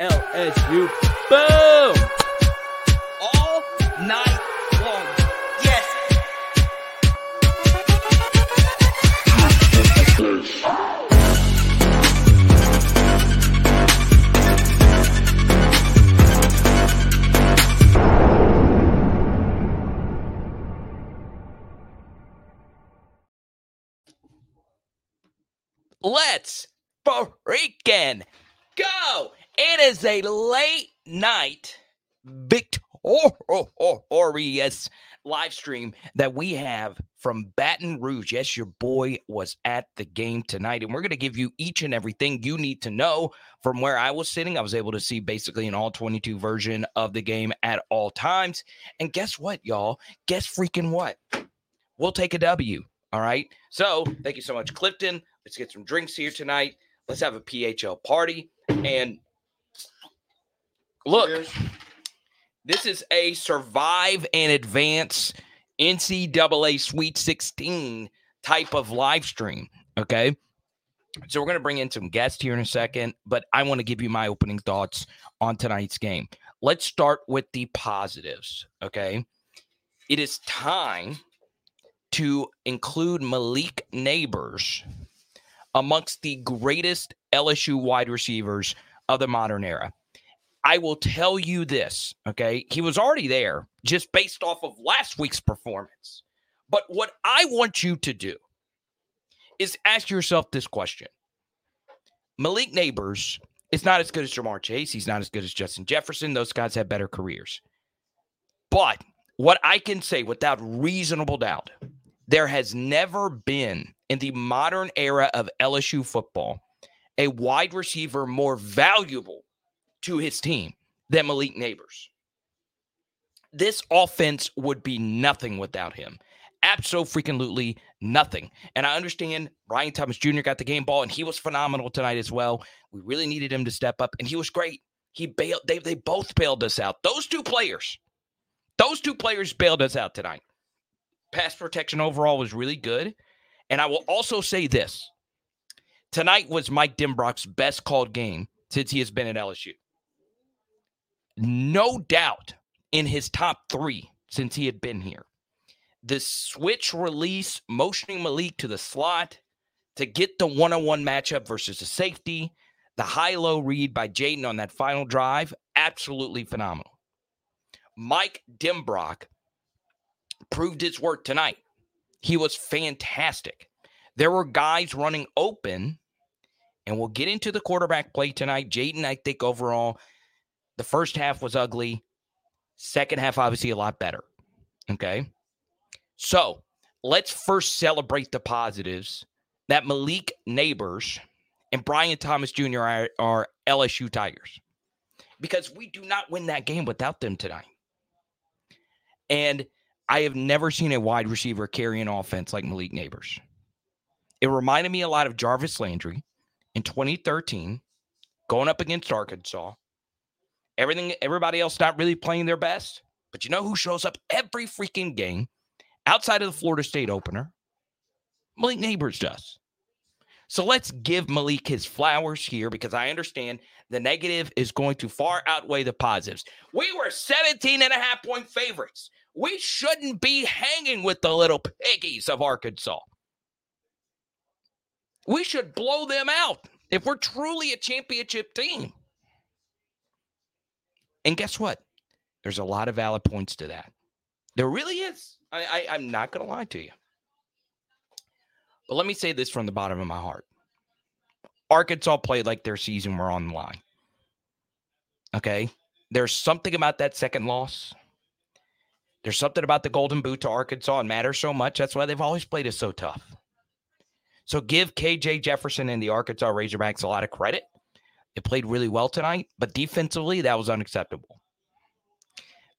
LSU. Boom! All night long. Yes. Let's freaking go! It is a late night victorious live stream that we have from Baton Rouge. Yes, your boy was at the game tonight, and we're going to give you each and everything you need to know from where I was sitting. I was able to see basically an all 22 version of the game at all times. And guess what, y'all? Guess freaking what? We'll take a W. All right. So thank you so much, Clifton. Let's get some drinks here tonight. Let's have a PHL party. And look, this is a survive and advance NCAA Sweet 16 type of live stream. Okay. So we're going to bring in some guests here in a second, but I want to give you my opening thoughts on tonight's game. Let's start with the positives. Okay. It is time to include Malik Nabers amongst the greatest LSU wide receivers of the modern era. I will tell you this, okay? He was already there just based off of last week's performance. But what I want you to do is ask yourself this question Malik Nabers is not as good as Ja'Marr Chase. He's not as good as Justin Jefferson. Those guys have better careers. But what I can say without reasonable doubt, there has never been in the modern era of LSU football a wide receiver more valuable to his team than Malik Nabers. This offense would be nothing without him. Absolutely nothing. And I understand Brian Thomas Jr. got the game ball and he was phenomenal tonight as well. We really needed him to step up and he was great. He bailed, they, they both bailed us out. Those two players, those two players bailed us out tonight. Pass protection overall was really good. And I will also say this tonight was Mike Denbrock's best called game since he has been at LSU. No doubt in his top three since he had been here. The switch release, motioning Malik to the slot to get the one on one matchup versus the safety, the high low read by Jayden on that final drive, absolutely phenomenal. Mike Denbrock proved his worth tonight. He was fantastic. There were guys running open, and we'll get into the quarterback play tonight. Jayden, I think overall, the first half was ugly. Second half, obviously, a lot better. Okay. So let's first celebrate the positives that Malik Nabers and Brian Thomas Jr. are, are LSU Tigers because we do not win that game without them tonight. And I have never seen a wide receiver carry an offense like Malik Nabers. It reminded me a lot of Jarvis Landry in 2013, going up against Arkansas. Everything, everybody else not really playing their best. But you know who shows up every freaking game outside of the Florida State opener? Malik Nabers does. So let's give Malik his flowers here because I understand the negative is going to far outweigh the positives. We were 17 and a half point favorites. We shouldn't be hanging with the little piggies of Arkansas. We should blow them out if we're truly a championship team. And guess what? There's a lot of valid points to that. There really is. I, I, am not going to lie to you. But let me say this from the bottom of my heart Arkansas played like their season were on the line. Okay. There's something about that second loss there's something about the Golden Boot to Arkansas and matters so much. That's why they've always played us so tough. So give KJ Jefferson and the Arkansas Razorbacks a lot of credit. They played really well tonight, but defensively, that was unacceptable.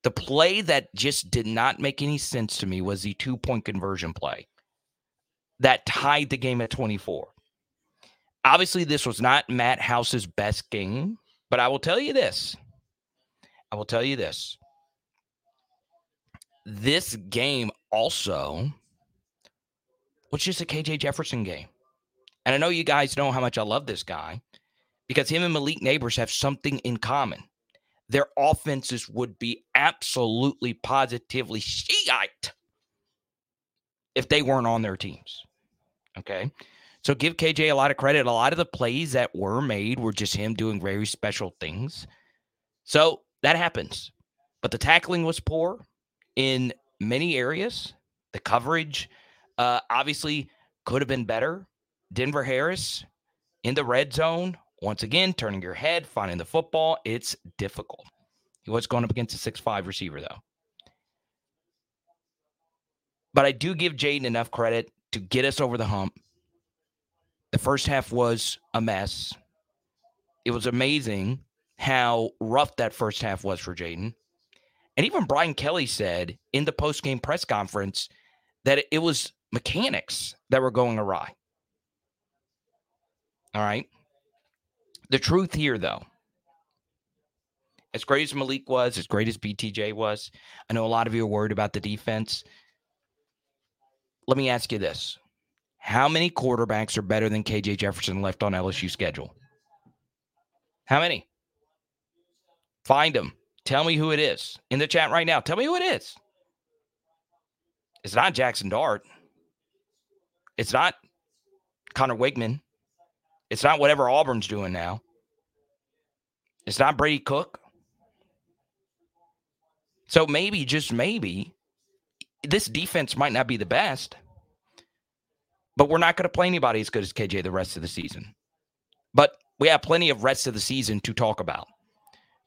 The play that just did not make any sense to me was the two point conversion play that tied the game at 24. Obviously, this was not Matt House's best game, but I will tell you this. I will tell you this this game also was just a KJ Jefferson game. And I know you guys know how much I love this guy because him and Malik Nabers have something in common. Their offenses would be absolutely positively Shiite if they weren't on their teams. Okay. So give KJ a lot of credit. A lot of the plays that were made were just him doing very special things. So that happens. But the tackling was poor in many areas. The coverage uh, obviously could have been better. Denver Harris in the red zone, once again, turning your head, finding the football. It's difficult. He was going up against a six-five receiver, though. But I do give Jayden enough credit to get us over the hump. The first half was a mess. It was amazing how rough that first half was for Jayden. And even Brian Kelly said in the post-game press conference that it was mechanics that were going awry. All right. The truth here, though, as great as Malik was, as great as BTJ was, I know a lot of you are worried about the defense. Let me ask you this How many quarterbacks are better than KJ Jefferson left on LSU schedule? How many? Find them. Tell me who it is in the chat right now. Tell me who it is. It's not Jaxson Dart. It's not Conner Weigman. It's not whatever Auburn's doing now. It's not Brady Cook. So maybe, just maybe, this defense might not be the best, but we're not going to play anybody as good as KJ the rest of the season. But we have plenty of rest of the season to talk about.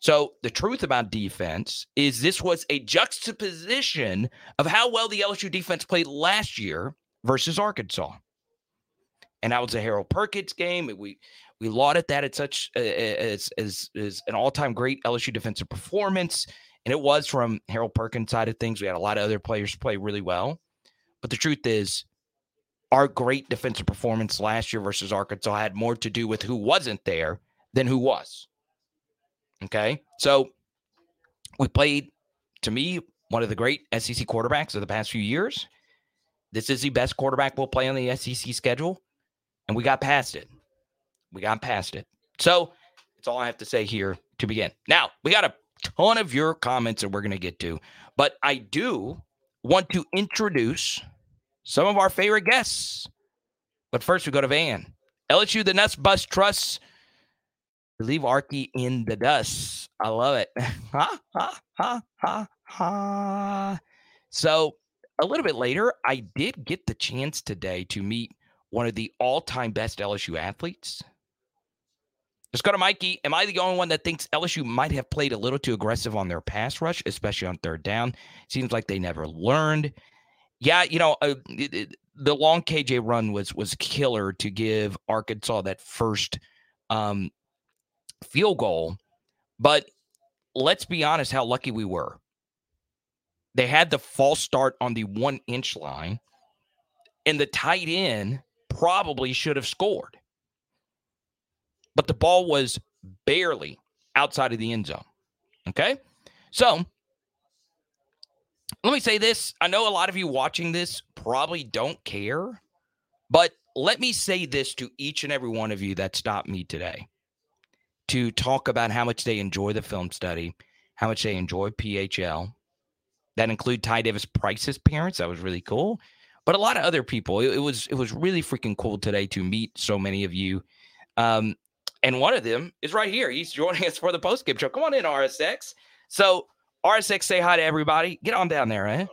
So the truth about defense is this was a juxtaposition of how well the LSU defense played last year versus Arkansas and that was a Harold Perkins game. We we lauded that at such as as as an all time great LSU defensive performance, and it was from Harold Perkins side of things. We had a lot of other players play really well, but the truth is, our great defensive performance last year versus Arkansas had more to do with who wasn't there than who was. Okay, so we played to me one of the great SEC quarterbacks of the past few years. This is the best quarterback we'll play on the SEC schedule and we got past it. We got past it. So that's all I have to say here to begin. Now, we got a ton of your comments that we're going to get to, but I do want to introduce some of our favorite guests. But first, we go to Van. LSU, the Nuts Bus Trust. Leave Arky in the dust. I love it. ha, ha, ha, ha, ha. So, a little bit later, I did get the chance today to meet one of the all time best LSU athletes. Let's go to Mikey. Am I the only one that thinks LSU might have played a little too aggressive on their pass rush, especially on third down? Seems like they never learned. Yeah, you know, uh, it, it, the long KJ run was was killer to give Arkansas that first um, field goal. But let's be honest, how lucky we were. They had the false start on the one inch line, and the tight end probably should have scored. But the ball was barely outside of the end zone. Okay. So let me say this. I know a lot of you watching this probably don't care, but let me say this to each and every one of you that stopped me today to talk about how much they enjoy the film study, how much they enjoy PHL. That include Ty Davis Price's parents. That was really cool but a lot of other people. It, it, was it was really freaking cool today to meet so many of you. Um, and one of them is right here. He's joining us for the post game show. Come on in, RSX. So RSX, say hi to everybody. Get on down there, eh?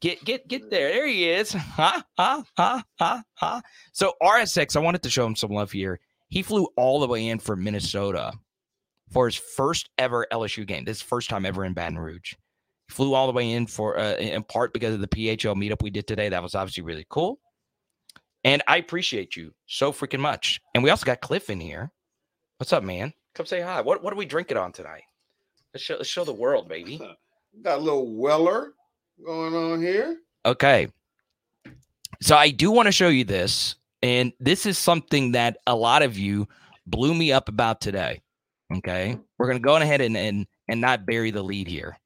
Get get get there. There he is. Ha ha ha ha ha. So RSX, I wanted to show him some love here. He flew all the way in from Minnesota for his first ever LSU game. This first time ever in Baton Rouge flew all the way in for uh, in part because of the PHL meetup we did today. That was obviously really cool. And I appreciate you so freaking much. And we also got Cliff in here. What's up, man? Come say hi. What what are we drinking on tonight? Let's show, let's show the world, baby. Got a little Weller going on here. Okay. So I do want to show you this. And this is something that a lot of you blew me up about today. Okay. We're going to go ahead and, and, and not bury the lead here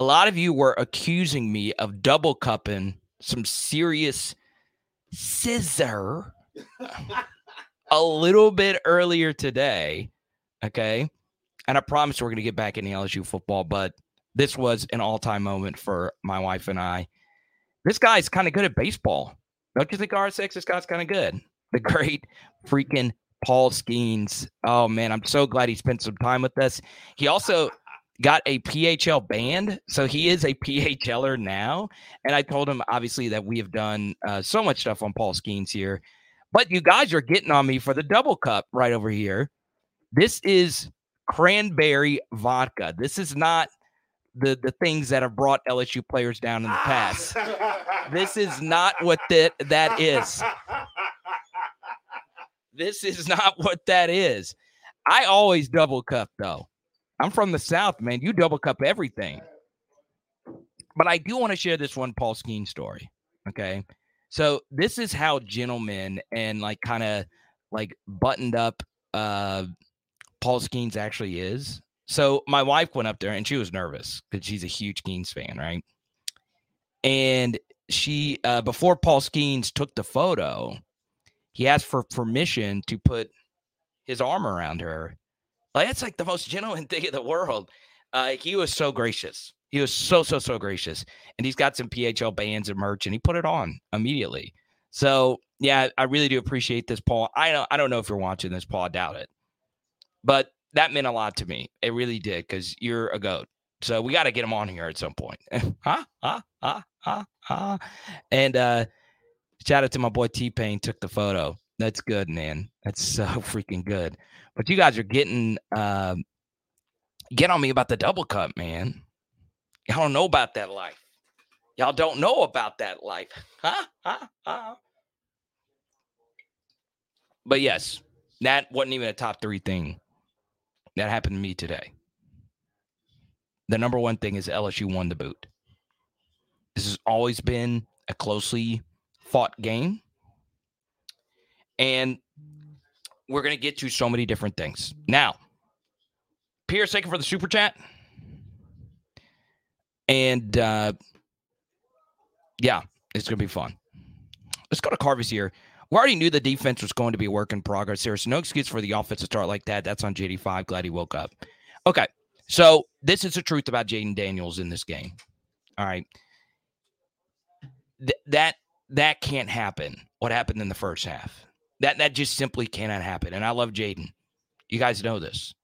a lot of you were accusing me of double cupping some serious sizzurp. a little bit earlier today. Okay. And I promise we're going to get back into LSU football, but this was an all time moment for my wife and I. This guy's kind of good at baseball. Don't you think RSX? This guy's kind of good. The great freaking Paul Skenes. Oh man, I'm so glad he spent some time with us. He also got a PHL band, so he is a PHLer now. And I told him obviously that we have done uh, so much stuff on Paul Skenes here, but you guys are getting on me for the double cup right over here. This is cranberry vodka. This is not the the things that have brought LSU players down in the past. this is not what that that is. This is not what that is. I always double cup though. I'm from the South, man. You double cup everything. But I do want to share this one Paul Skeen story. Okay. So this is how gentlemen and like kind of like buttoned up uh Paul Skenes actually is. So my wife went up there and she was nervous because she's a huge Skeens fan, right? And she uh before Paul Skeens took the photo, he asked for permission to put his arm around her. Like that's like the most genuine thing in the world. Uh, he was so gracious. He was so so so gracious, and he's got some PHL bands and merch, and he put it on immediately. So yeah, I really do appreciate this, Paul. I don't I don't know if you're watching this, Paul. I doubt it, but that meant a lot to me. It really did because you're a goat. So we got to get him on here at some point. huh? Huh? Huh? Huh? Huh? And uh, shout out to my boy T Pain took the photo. That's good, man. That's so freaking good. But you guys are getting uh, get on me about the double cup, man. Y'all don't know about that life. Y'all don't know about that life. Huh? Huh? But yes, that wasn't even a top three thing that happened to me today. The number one thing is LSU won the boot. This has always been a closely fought game. And we're going to get to so many different things. Now, Pierce, thank you for the super chat. And uh, yeah, it's going to be fun. Let's go to Carvis here. We already knew the defense was going to be a work in progress. There's no excuse for the offense to start like that. That's on JD5. Glad he woke up. Okay. So this is the truth about Jayden Daniels in this game. All right. Th- that that can't happen. What happened in the first half? That that just simply cannot happen. And I love Jayden. You guys know this.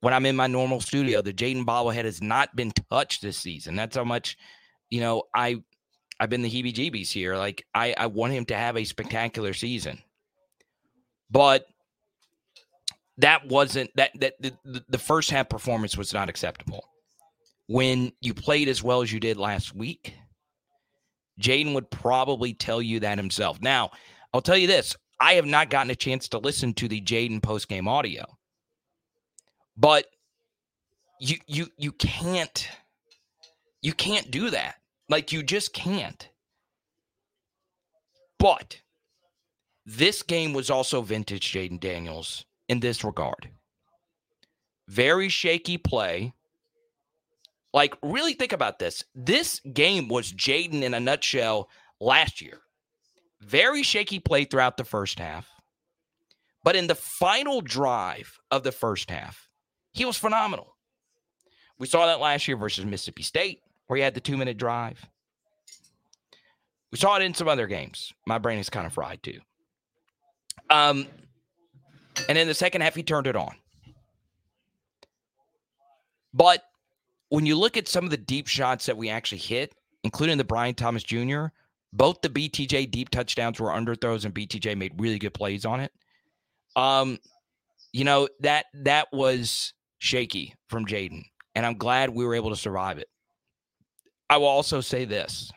When I'm in my normal studio, the Jayden bobblehead has not been touched this season. That's how much, you know, I I've been the heebie-jeebies here. Like I I want him to have a spectacular season. But that wasn't that that the, the first half performance was not acceptable. When you played as well as you did last week, Jayden would probably tell you that himself. Now, I'll tell you this I have not gotten a chance to listen to the Jayden post game audio, but you you you can't you can't do that. Like you just can't. But this game was also vintage Jayden Daniels in this regard. Very shaky play. Like, really think about this. This game was Jayden in a nutshell last year. Very shaky play throughout the first half. But in the final drive of the first half, he was phenomenal. We saw that last year versus Mississippi State, where he had the two minute drive. We saw it in some other games. My brain is kind of fried too. Um, and in the second half, he turned it on. But when you look at some of the deep shots that we actually hit, including the Brian Thomas Jr., both the BTJ deep touchdowns were underthrows, and BTJ made really good plays on it. Um, you know that that was shaky from Jayden, and I'm glad we were able to survive it. I will also say this: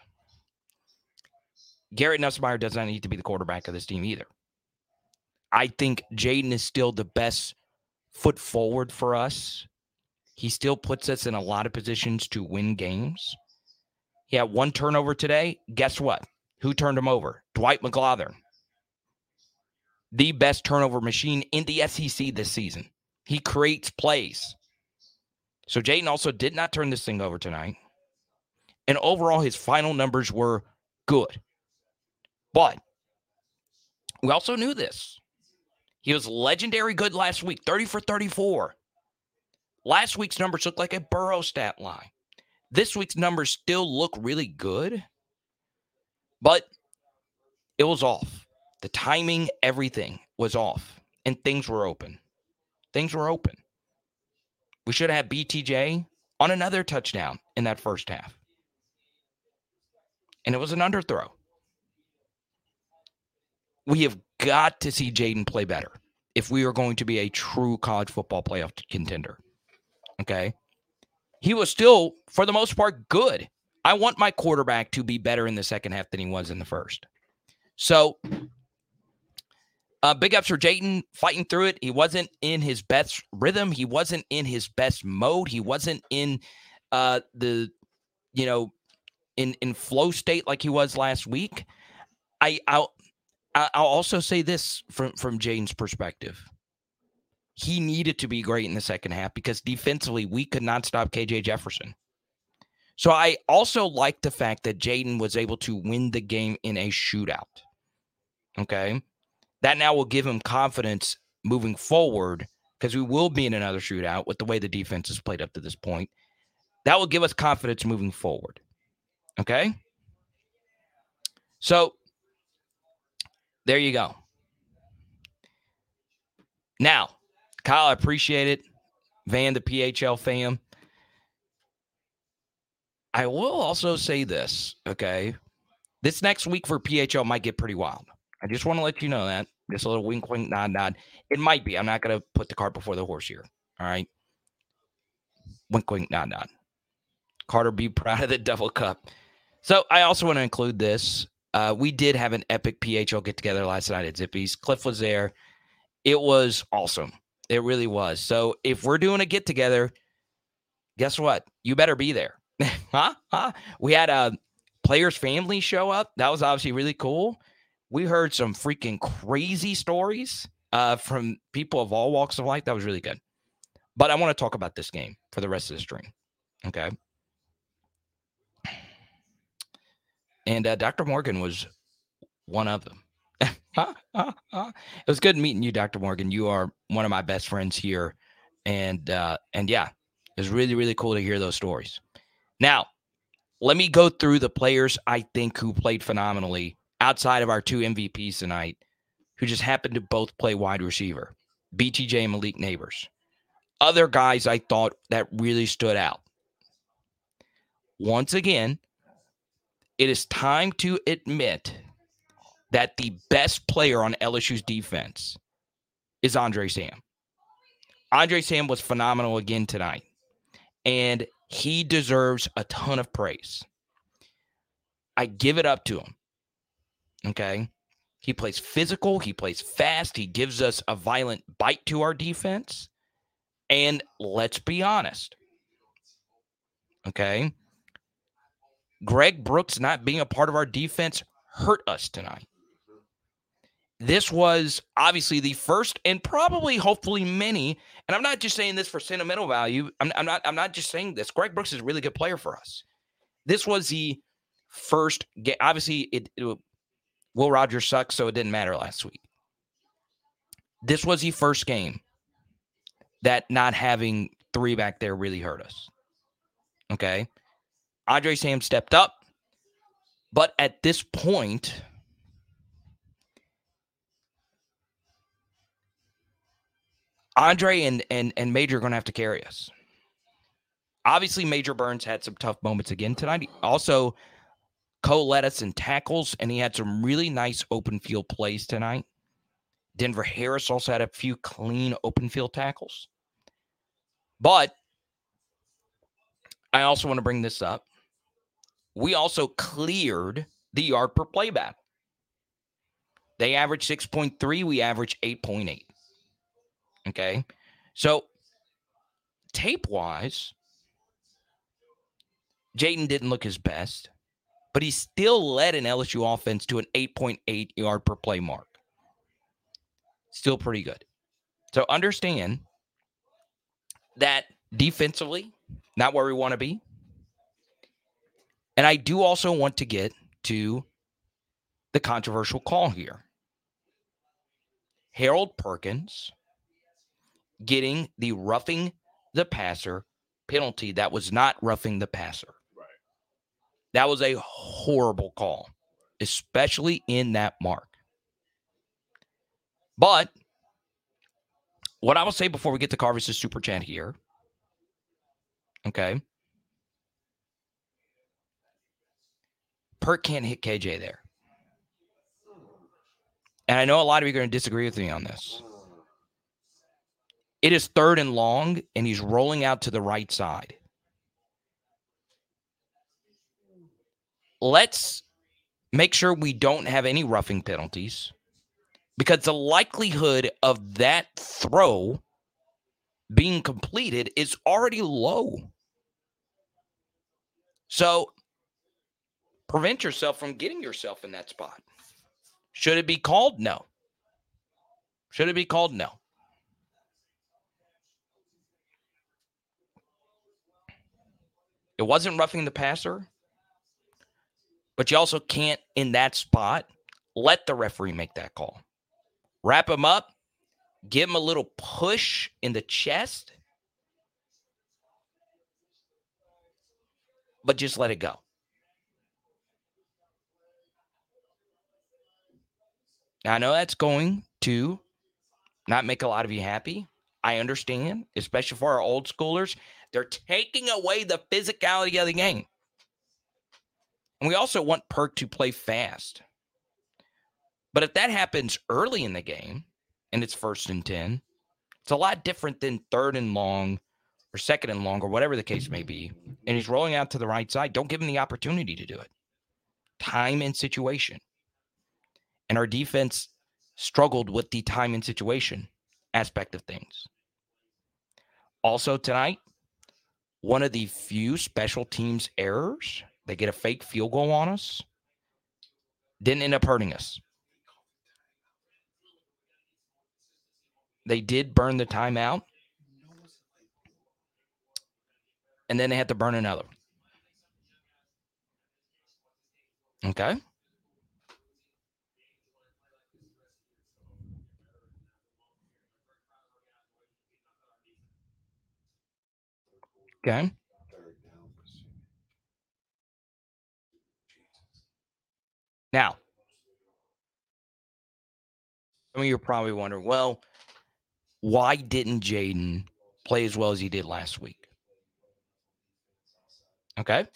Garrett Nussmeier does not need to be the quarterback of this team either. I think Jayden is still the best foot forward for us. He still puts us in a lot of positions to win games. He had one turnover today. Guess what? Who turned him over? Dwight McGlothern. The best turnover machine in the SEC this season. He creates plays. So Jayden also did not turn this thing over tonight. And overall, his final numbers were good. But we also knew this. He was legendary good last week, 30 for 34. Last week's numbers look like a Burrow stat line. This week's numbers still look really good, but it was off. The timing, everything was off, and things were open. Things were open. We should have BTJ on another touchdown in that first half. And it was an underthrow. We have got to see Jayden play better if we are going to be a true college football playoff contender. Okay. He was still, for the most part, good. I want my quarterback to be better in the second half than he was in the first. So, uh, big ups for Jayden fighting through it. He wasn't in his best rhythm. He wasn't in his best mode. He wasn't in uh, the, you know, in in flow state like he was last week. I I'll I'll also say this from from Jayden's perspective he needed to be great in the second half because defensively we could not stop KJ Jefferson. So I also like the fact that Jayden was able to win the game in a shootout. Okay. That now will give him confidence moving forward because we will be in another shootout with the way the defense has played up to this point. That will give us confidence moving forward. Okay. So there you go. Now, Kyle, I appreciate it. Van, the PHL fam. I will also say this, okay? This next week for PHL might get pretty wild. I just want to let you know that. Just a little wink, wink, nod, nod. It might be. I'm not going to put the cart before the horse here. All right. Wink, wink, nod, nod. Carter, be proud of the double cup. So I also want to include this. Uh, we did have an epic PHL get together last night at Zippy's. Cliff was there. It was awesome. It really was. So if we're doing a get together, guess what? You better be there. huh? Huh? We had a players' family show up. That was obviously really cool. We heard some freaking crazy stories uh, from people of all walks of life. That was really good. But I want to talk about this game for the rest of the stream. Okay. And uh, Dr. Morgan was one of them. it was good meeting you, Dr. Morgan. You are one of my best friends here. And uh, and yeah, it was really, really cool to hear those stories. Now, let me go through the players I think who played phenomenally outside of our two MVPs tonight, who just happened to both play wide receiver. BTJ and Malik Nabers. Other guys I thought that really stood out. Once again, it is time to admit that the best player on LSU's defense is Andre Sam. Andre Sam was phenomenal again tonight, and he deserves a ton of praise. I give it up to him. Okay. He plays physical, he plays fast, he gives us a violent bite to our defense. And let's be honest. Okay. Greg Brooks not being a part of our defense hurt us tonight this was obviously the first and probably hopefully many and i'm not just saying this for sentimental value i'm, I'm not i'm not just saying this greg brooks is a really good player for us. This was the first game obviously it, it will rogers sucks so it didn't matter last week. This was the first game that not having three back there really hurt us okay? Andre sam stepped up but at this point Andre and and and Major are going to have to carry us. Obviously, Major Burns had some tough moments again tonight. also, Cole led us in tackles, and he had some really nice open field plays tonight. Denver Harris also had a few clean open field tackles. But I also want to bring this up. We also cleared the yard per play battle. They averaged 6.3, we averaged 8.8. Okay. So, tape wise, Jayden didn't look his best, but he still led an LSU offense to an 8.8 yard per play mark. Still pretty good. So, understand that defensively, not where we want to be. And I do also want to get to the controversial call here. Harold Perkins getting the roughing the passer penalty that was not roughing the passer. Right. That was a horrible call, especially in that mark. But what I will say before we get to Carvis' super chat here, okay. Perk can't hit KJ there. And I know a lot of you are going to disagree with me on this. It is third and long, and he's rolling out to the right side. Let's make sure we don't have any roughing penalties because the likelihood of that throw being completed is already low. So prevent yourself from getting yourself in that spot. Should it be called? No. Should it be called? No. It wasn't roughing the passer, but you also can't, in that spot, let the referee make that call. Wrap him up, give him a little push in the chest, but just let it go. Now, I know that's going to not make a lot of you happy. I understand, especially for our old schoolers. They're taking away the physicality of the game. And we also want Perk to play fast. But if that happens early in the game and it's first and 10, it's a lot different than third and long or second and long or whatever the case may be. And he's rolling out to the right side. Don't give him the opportunity to do it. Time and situation. And our defense struggled with the time and situation aspect of things. Also, tonight, one of the few special teams errors, they get a fake field goal on us, didn't end up hurting us. They did burn the timeout. And then they had to burn another. Okay. Okay. Now, some of you are probably wondering, well, why didn't Jayden play as well as he did last week? Okay.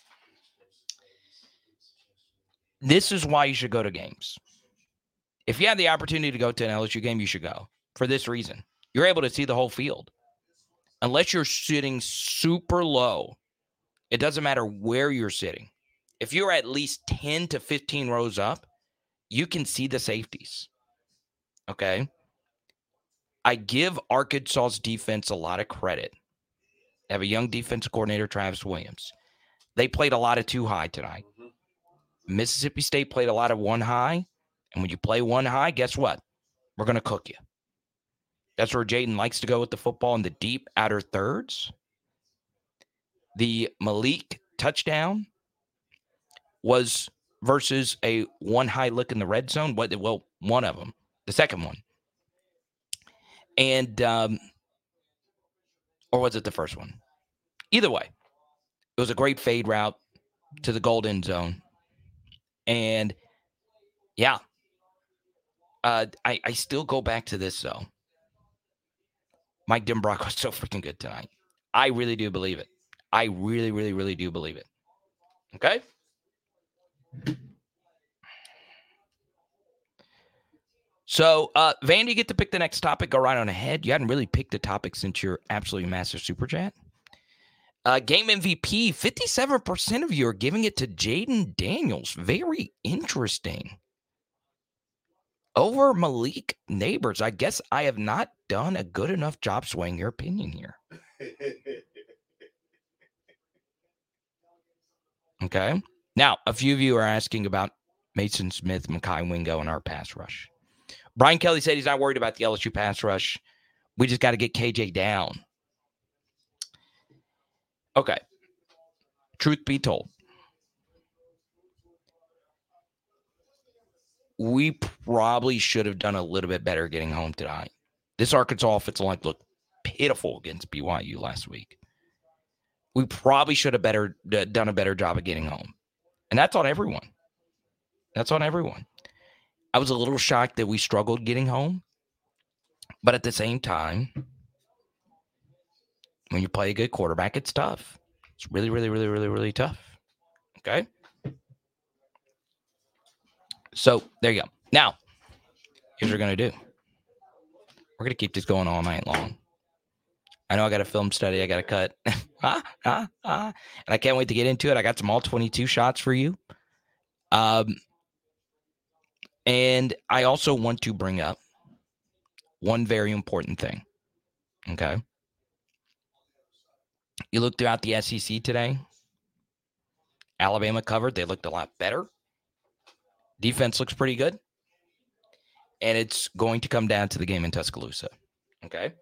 This is why you should go to games. If you have the opportunity to go to an LSU game, you should go for this reason. You're able to see the whole field. Unless you're sitting super low, it doesn't matter where you're sitting. If you're at least 10 to 15 rows up, you can see the safeties. Okay. I give Arkansas's defense a lot of credit. They have a young defense coordinator, Travis Williams. They played a lot of two high tonight. Mm-hmm. Mississippi State played a lot of one high. And when you play one high, guess what? We're going to cook you. That's where Jayden likes to go with the football in the deep outer thirds. The Malik touchdown was versus a one high look in the red zone. What? Well, one of them, the second one, and um, or was it the first one? Either way, it was a great fade route to the golden zone, and yeah, uh, I I still go back to this though. Mike Denbrock was so freaking good tonight. I really do believe it. I really, really, really do believe it. Okay. So, uh, Vandy, get to pick the next topic. Go right on ahead. You hadn't really picked a topic since your absolutely massive super chat. Uh, game MVP, 57% of you are giving it to Jayden Daniels. Very interesting. Over Malik Nabers. I guess I have not done a good enough job swaying your opinion here. Okay. Now, a few of you are asking about Mason Smith, Mekhi Wingo, and our pass rush. Brian Kelly said he's not worried about the LSU pass rush. We just got to get KJ down. Okay. Truth be told, we probably should have done a little bit better getting home tonight. This Arkansas offensive line looked pitiful against BYU last week. We probably should have better d- done a better job of getting home, and that's on everyone. That's on everyone. I was a little shocked that we struggled getting home, but at the same time, when you play a good quarterback, it's tough. It's really, really, really, really, really tough. Okay. So there you go. Now, here's what we're going to do we're going to keep this going all night long. I know I got a film study, I got to cut. ah, ah, ah. And I can't wait to get into it. I got some all 22 shots for you. Um, and I also want to bring up one very important thing. Okay. You look throughout the SEC today. Alabama covered. They looked a lot better. Defense looks pretty good. And it's going to come down to the game in Tuscaloosa. Okay.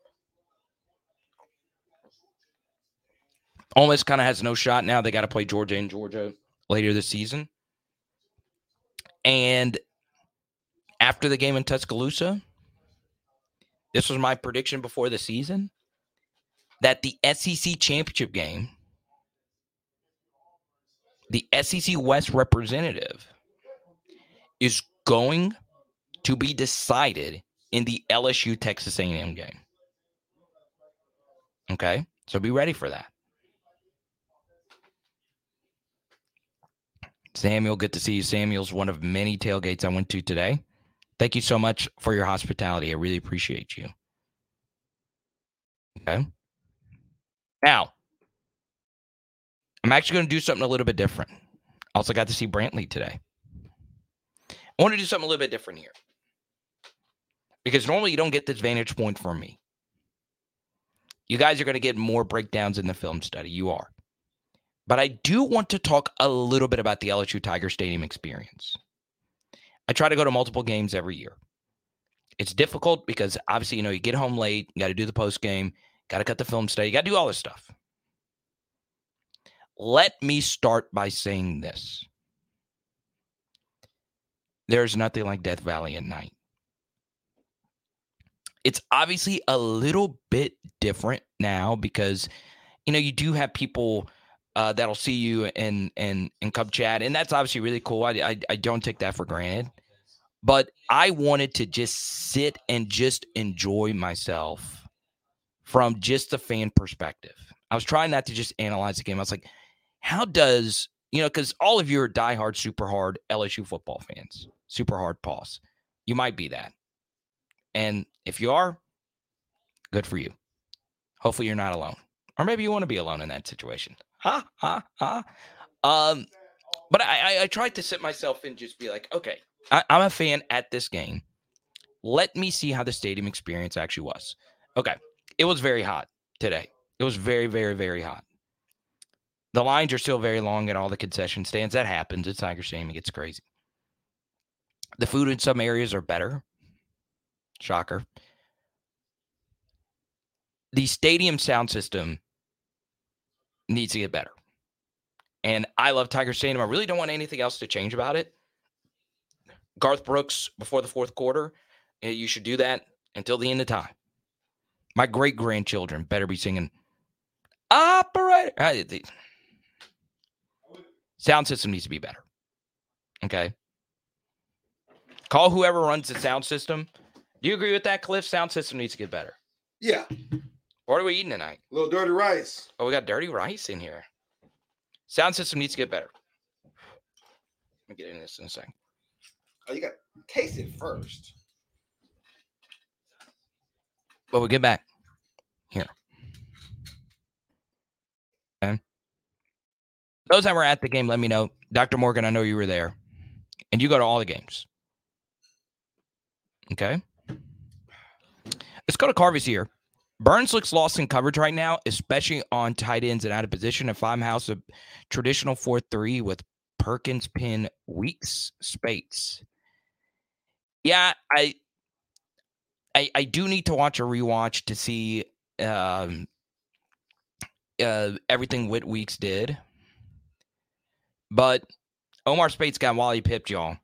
Ole Miss kind of has no shot now. They got to play Georgia and Georgia later this season. And after the game in Tuscaloosa, this was my prediction before the season that the SEC championship game, the SEC West representative, is going to be decided in the LSU Texas A&M game. Okay, so be ready for that. Samuel, good to see you. Samuel's one of many tailgates I went to today. Thank you so much for your hospitality. I really appreciate you. Okay. Now, I'm actually going to do something a little bit different. Also, got to see Brantley today. I want to do something a little bit different here because normally you don't get this vantage point from me. You guys are going to get more breakdowns in the film study. You are. But I do want to talk a little bit about the LSU Tiger Stadium experience. I try to go to multiple games every year. It's difficult because obviously, you know, you get home late, you got to do the post game, got to cut the film study, you got to do all this stuff. Let me start by saying this there's nothing like Death Valley at night. It's obviously a little bit different now because, you know, you do have people uh, that'll see you and and and come chat, and that's obviously really cool. I, I I don't take that for granted, but I wanted to just sit and just enjoy myself from just the fan perspective. I was trying not to just analyze the game. I was like, how does you know? Because all of you are diehard, super hard LSU football fans, super hard pause. You might be that, and if you are, good for you. Hopefully, you're not alone, or maybe you want to be alone in that situation ha ha ha. Um, but I, I, I tried to sit myself and just be like, okay, I, I'm a fan at this game. Let me see how the stadium experience actually was. Okay, it was very hot today. It was very, very, very hot. The lines are still very long at all the concession stands. That happens. It's Tiger Stadium. It gets crazy. The food in some areas are better. Shocker. The stadium sound system needs to get better. And I love Tiger Stadium. I really don't want anything else to change about it. Garth Brooks before the fourth quarter, eh, you should do that until the end of time. My great grandchildren better be singing operator. Sound system needs to be better. Okay. Call whoever runs the sound system. Do you agree with that, Cliff? Sound system needs to get better. Yeah. What are we eating tonight? A little dirty rice. Oh, we got dirty rice in here. Sound system needs to get better. Let me get in this in a second. Oh, you got taste it first. But we'll get back here. Okay. Those that were at the game, let me know. Dr. Morgan, I know you were there. And you go to all the games. Okay. Let's go to Carvey's here. Burns looks lost in coverage right now, especially on tight ends and out of position. If I'm house a traditional 4 3 with Perkins, Penn, Weeks, Speights. Yeah, I, I I do need to watch a rewatch to see um, uh, everything Whit Weeks did. But Omar Speights got Wally pipped, y'all.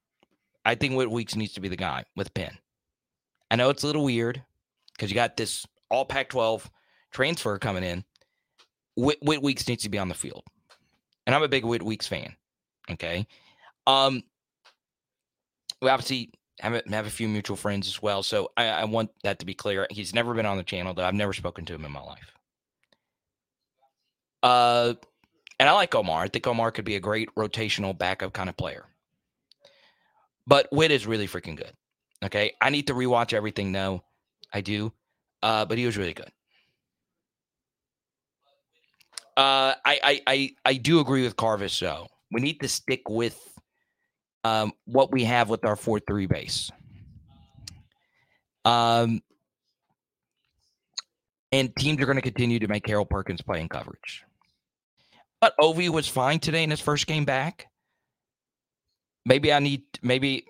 I think Whit Weeks needs to be the guy with Penn. I know it's a little weird because you got this all Pac 12 transfer coming in. Whit, Whit Weeks needs to be on the field. And I'm a big Whit Weeks fan. Okay. Um, we obviously have a, have a few mutual friends as well. So I, I want that to be clear. He's never been on the channel, though. I've never spoken to him in my life. Uh, and I like Omar. I think Omar could be a great rotational backup kind of player. But Whit is really freaking good. Okay. I need to rewatch everything though. I do. Uh, but he was really good. Uh, I, I I I do agree with Carvis though. We need to stick with um, what we have with our four three base. Um, and teams are going to continue to make Harold Perkins play in coverage. But Ovi was fine today in his first game back. Maybe I need maybe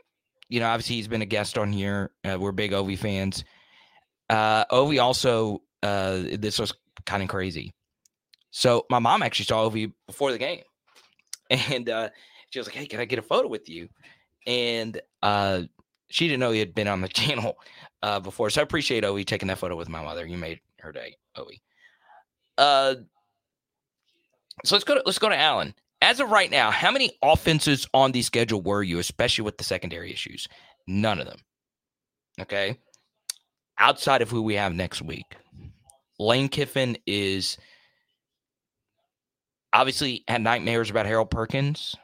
you know obviously he's been a guest on here. Uh, we're big Ovi fans. Uh, Ovi also uh, this was kind of crazy. So my mom actually saw Ovi before the game, and uh, she was like, "Hey, can I get a photo with you?" And uh, she didn't know he had been on the channel uh, before, so I appreciate Ovi taking that photo with my mother. You made her day, Ovi. Uh, so let's go to let's go to Allen. As of right now, how many offenses on the schedule were you, especially with the secondary issues? None of them. Okay. Outside of who we have next week, Lane Kiffin is obviously had nightmares about Harold Perkins.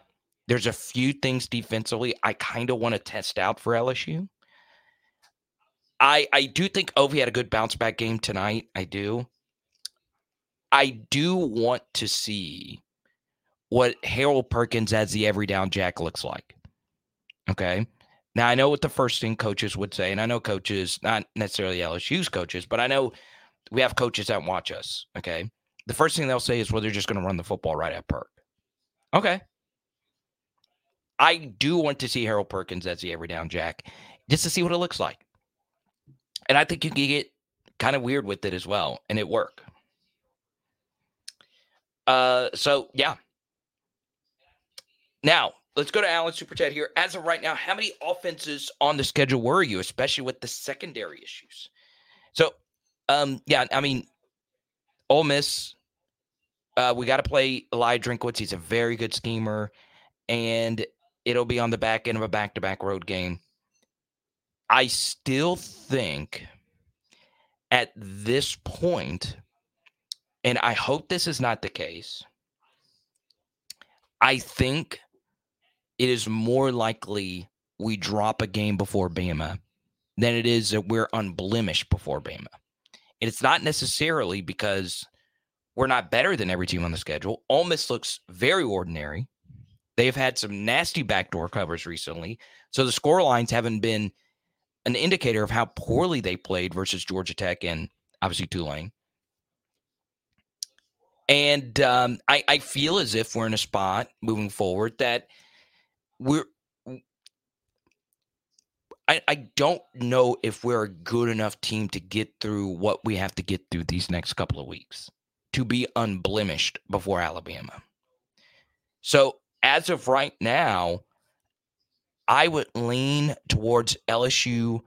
There's a few things defensively I kind of want to test out for LSU. I I do think Ovi had a good bounce back game tonight. I do. I do want to see what Harold Perkins as the every down jack looks like. Okay. Now I know what the first thing coaches would say, and I know coaches, not necessarily LSU's coaches, but I know we have coaches that watch us. Okay. The first thing they'll say is, well, they're just going to run the football right at Perk. Okay. I do want to see Harold Perkins as the every down jack just to see what it looks like. And I think you can get kind of weird with it as well, and it work. Uh, so yeah. Now let's go to Alan Super Chat here. As of right now, how many offenses on the schedule were you, especially with the secondary issues? So, um, yeah, I mean, Ole Miss. Uh, we got to play Eli Drinkwitz. He's a very good schemer, and it'll be on the back end of a back-to-back road game. I still think at this point and I hope this is not the case. I think it is more likely we drop a game before Bama than it is that we're unblemished before Bama. And it's not necessarily because we're not better than every team on the schedule. Ole Miss looks very ordinary. They've had some nasty backdoor covers recently. So the score lines haven't been an indicator of how poorly they played versus Georgia Tech and obviously Tulane. And um, I, I feel as if we're in a spot moving forward that we're. I, I don't know if we're a good enough team to get through what we have to get through these next couple of weeks to be unblemished before Alabama. So, as of right now, I would lean towards LSU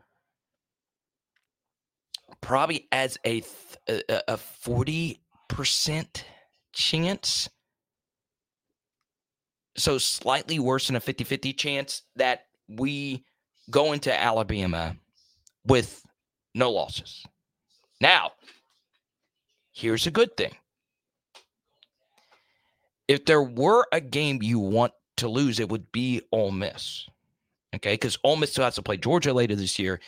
probably as a a 40 percent chance. So slightly worse than a 50-50 chance that we go into Alabama with no losses. Now, here's a good thing. If there were a game you want to lose, it would be Ole Miss. Okay, because Ole Miss still has to play Georgia later this year.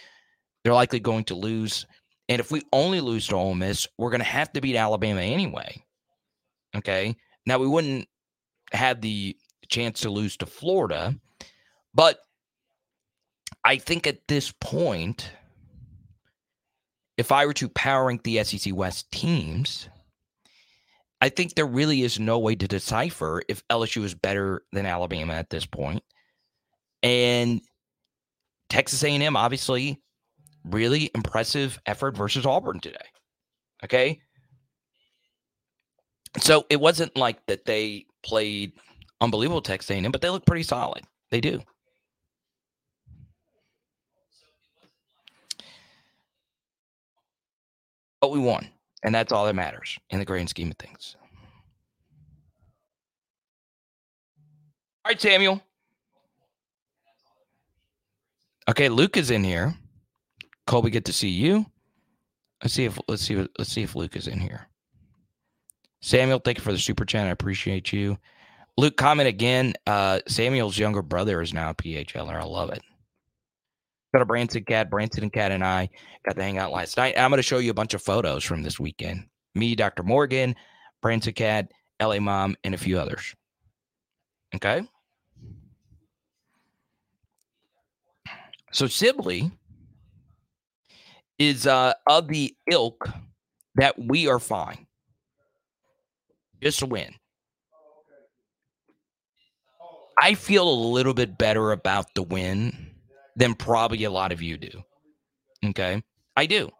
They're likely going to lose. And if we only lose to Ole Miss, we're going to have to beat Alabama anyway. Okay. Now, we wouldn't have the chance to lose to Florida, but I think at this point, if I were to power rank the SEC West teams, I think there really is no way to decipher if LSU is better than Alabama at this point. And Texas A&M obviously really impressive effort versus Auburn today. Okay? So it wasn't like that they played unbelievable Texas A&M, but they look pretty solid. They do. But we won, and that's all that matters in the grand scheme of things. All right, Samuel. Okay, Luke is in here. Colby, good to see you. Let's see if let's see let's see if Luke is in here. Samuel, thank you for the super chat. I appreciate you. Luke, comment again. Uh, Samuel's younger brother is now a PHLer. I love it. Got a Branson cat. Branson and Cat and I got to hang out last night. I'm going to show you a bunch of photos from this weekend. Me, Dr. Morgan, Branson Cat, LA Mom, and a few others. Okay. So Sibley is uh, of the ilk that we are fine. Just win. I feel a little bit better about the win than probably a lot of you do. Okay. I do.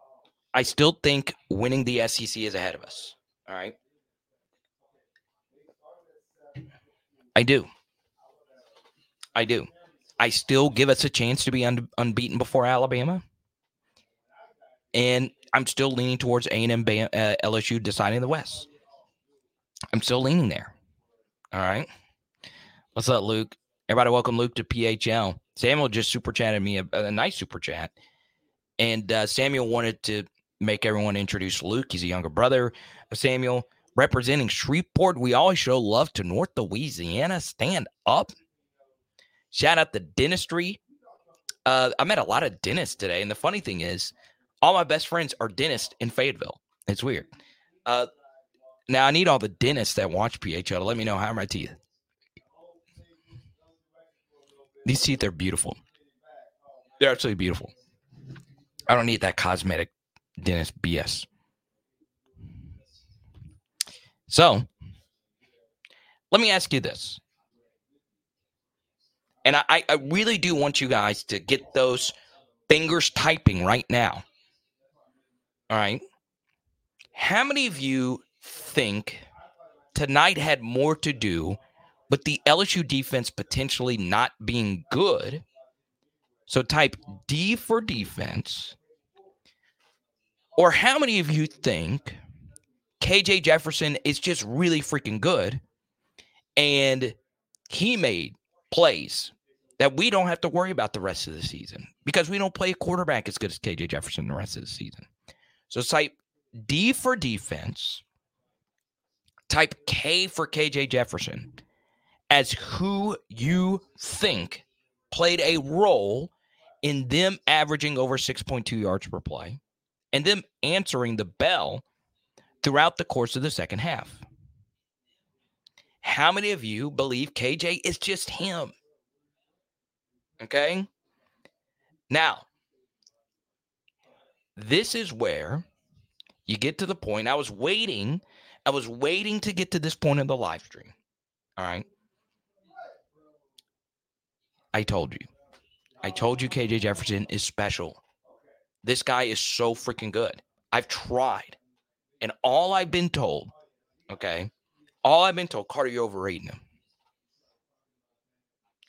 I still think winning the SEC is ahead of us. All right. I do. I do. I still give us a chance to be un- unbeaten before Alabama. And I'm still leaning towards A&M uh, LSU deciding the West. I'm still leaning there. All right. What's up, Luke? Everybody, welcome Luke to PHL. Samuel just super chatted me a, a nice super chat, and uh, Samuel wanted to make everyone introduce Luke. He's a younger brother of Samuel, representing Shreveport. We always show love to North Louisiana. Stand up. Shout out the dentistry. Uh, I met a lot of dentists today, and the funny thing is, all my best friends are dentists in Fayetteville. It's weird. Uh, now I need all the dentists that watch PHL to let me know how are my teeth. These teeth are beautiful. They're absolutely beautiful. I don't need that cosmetic dentist BS. So, let me ask you this. And I, I really do want you guys to get those fingers typing right now. All right. How many of you think tonight had more to do but the LSU defense potentially not being good. So type D for defense. Or how many of you think KJ Jefferson is just really freaking good and he made plays that we don't have to worry about the rest of the season because we don't play a quarterback as good as KJ Jefferson the rest of the season. So type D for defense, type K for KJ Jefferson, as who you think played a role in them averaging over 6.2 yards per play and them answering the bell throughout the course of the second half. How many of you believe KJ is just him? Okay. Now, this is where you get to the point. I was waiting. I was waiting to get to this point in the live stream. All right. I told you. I told you KJ Jefferson is special. This guy is so freaking good. I've tried. And all I've been told, okay, all I've been told, Carter, you're overrating him.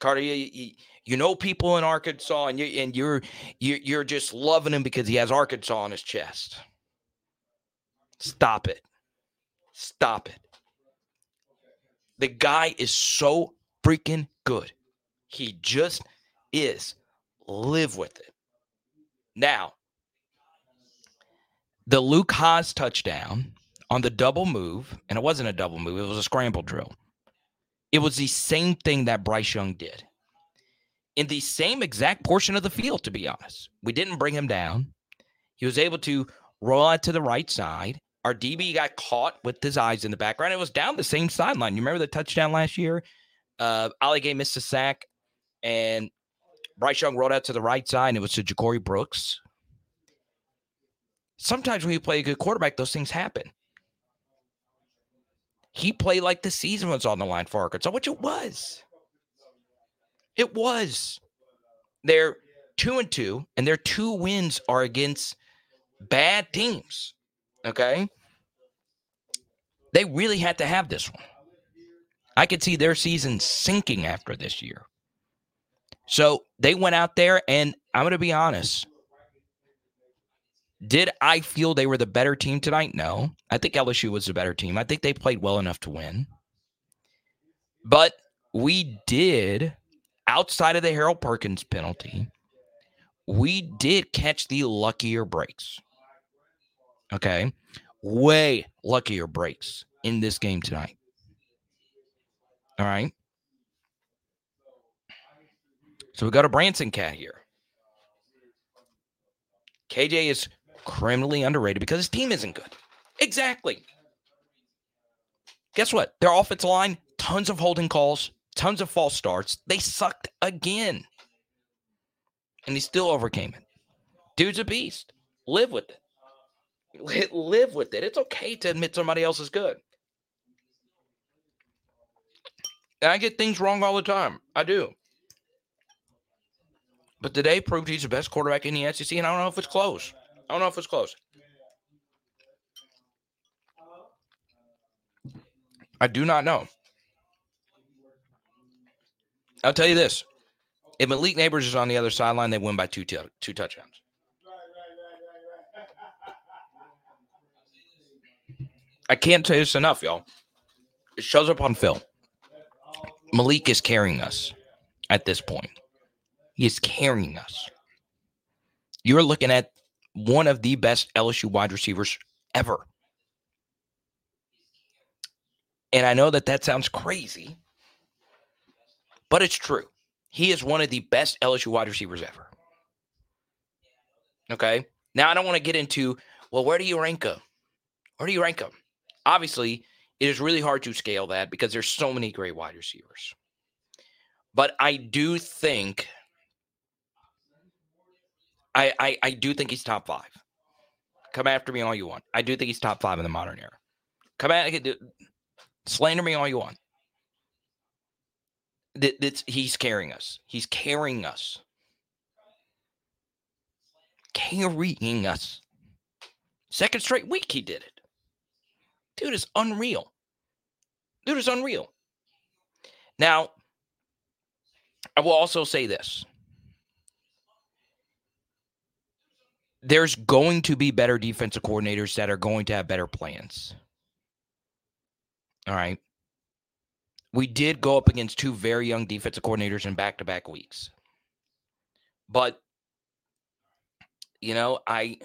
Carter, you, you, you know people in Arkansas, and you and you're you, you're just loving him because he has Arkansas on his chest. Stop it. Stop it. The guy is so freaking good. He just is. Live with it. Now, the Luke Hasz touchdown on the double move, and it wasn't a double move, it was a scramble drill. It was the same thing that Bryce Young did in the same exact portion of the field, to be honest. We didn't bring him down. He was able to roll out to the right side. Our DB got caught with his eyes in the background. It was down the same sideline. You remember the touchdown last year? Uh, Ali Gaye missed a sack and Bryce Young rolled out to the right side, and it was to Ja'Corey Brooks. Sometimes when you play a good quarterback, those things happen. He played like the season was on the line for Arkansas, which it was. It was. They're two and two, and their two wins are against bad teams. Okay. They really had to have this one. I could see their season sinking after this year. So they went out there, and I'm going to be honest. Did I feel they were the better team tonight? No. I think LSU was the better team. I think they played well enough to win. But we did, outside of the Harold Perkins penalty, we did catch the luckier breaks. Okay. Way luckier breaks in this game tonight. All right. So we got a Branson cat here. KJ is criminally underrated because his team isn't good. Exactly. Guess what? Their offensive line, tons of holding calls, tons of false starts. They sucked again. And he still overcame it. Dude's a beast. Live with it. Live with it. It's okay to admit somebody else is good. And I get things wrong all the time. I do. But today proved he's the best quarterback in the SEC, and I don't know if it's close. I don't know if it's close. I do not know. I'll tell you this: if Malik Nabers is on the other sideline, they win by two t- two touchdowns. I can't say this enough, y'all. It shows up on film. Malik is carrying us at this point. He is carrying us. You're looking at one of the best LSU wide receivers ever. And I know that that sounds crazy, but it's true. He is one of the best LSU wide receivers ever. Okay. Now, I don't want to get into, well, where do you rank him? Where do you rank him? Obviously, it is really hard to scale that because there's so many great wide receivers. But I do think I, I I do think he's top five. Come after me all you want. I do think he's top five in the modern era. Come at slander me all you want. That, that's he's carrying us. He's carrying us. Carrying us. Second straight week he did it. Dude is unreal. Dude is unreal. Now, I will also say this. There's going to be better defensive coordinators that are going to have better plans. All right. We did go up against two very young defensive coordinators in back to back weeks. But, you know, I.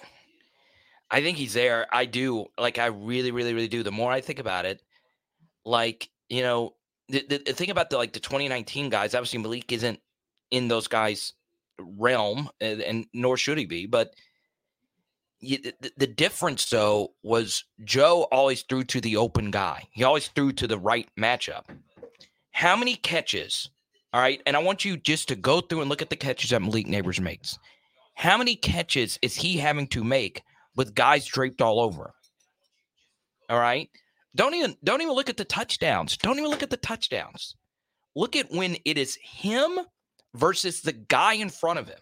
I think he's there. I do. Like, I really, really, really do. The more I think about it, like, you know, the, the, the thing about the like the 2019 guys, obviously Malik isn't in those guys' realm, and, and nor should he be, but the, difference though was Joe always threw to the open guy. He always threw to the right matchup. How many catches? All right, and I want you just to go through and look at the catches that Malik Nabers makes. How many catches is he having to make with guys draped all over? All right. Don't even don't even look at the touchdowns. Don't even look at the touchdowns. Look at when it is him versus the guy in front of him.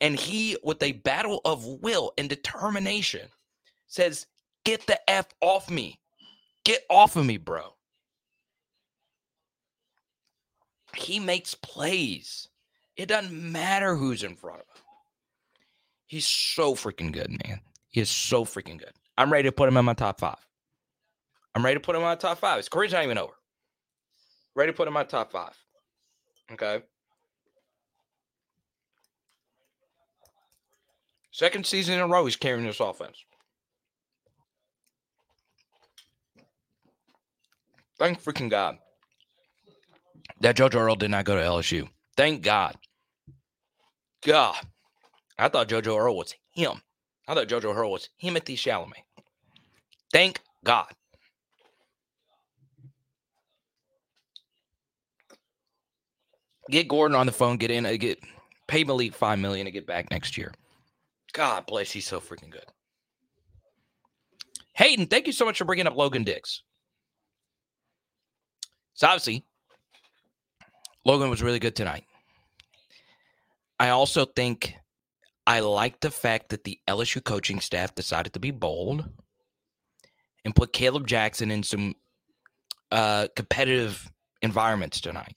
And he, with a battle of will and determination, says, Get the F off me. Get off of me, bro. He makes plays. It doesn't matter who's in front of him. He's so freaking good, man. He is so freaking good. I'm ready to put him in my top five. I'm ready to put him in my top five. His career's not even over. Ready to put him in my top five. Okay. Second season in a row, he's carrying this offense. Thank freaking God that JoJo Earle did not go to LSU. Thank God. God. I thought JoJo Earle was him. I thought JoJo Earle was Timothy Chalamet. Thank God. Get Gordon on the phone. Get in. Uh, get pay Malik five million to get back next year. God bless, he's so freaking good. Hayden, thank you so much for bringing up Logan Diggs. So obviously, Logan was really good tonight. I also think I like the fact that the LSU coaching staff decided to be bold and put Kaleb Jackson in some uh, competitive environments tonight.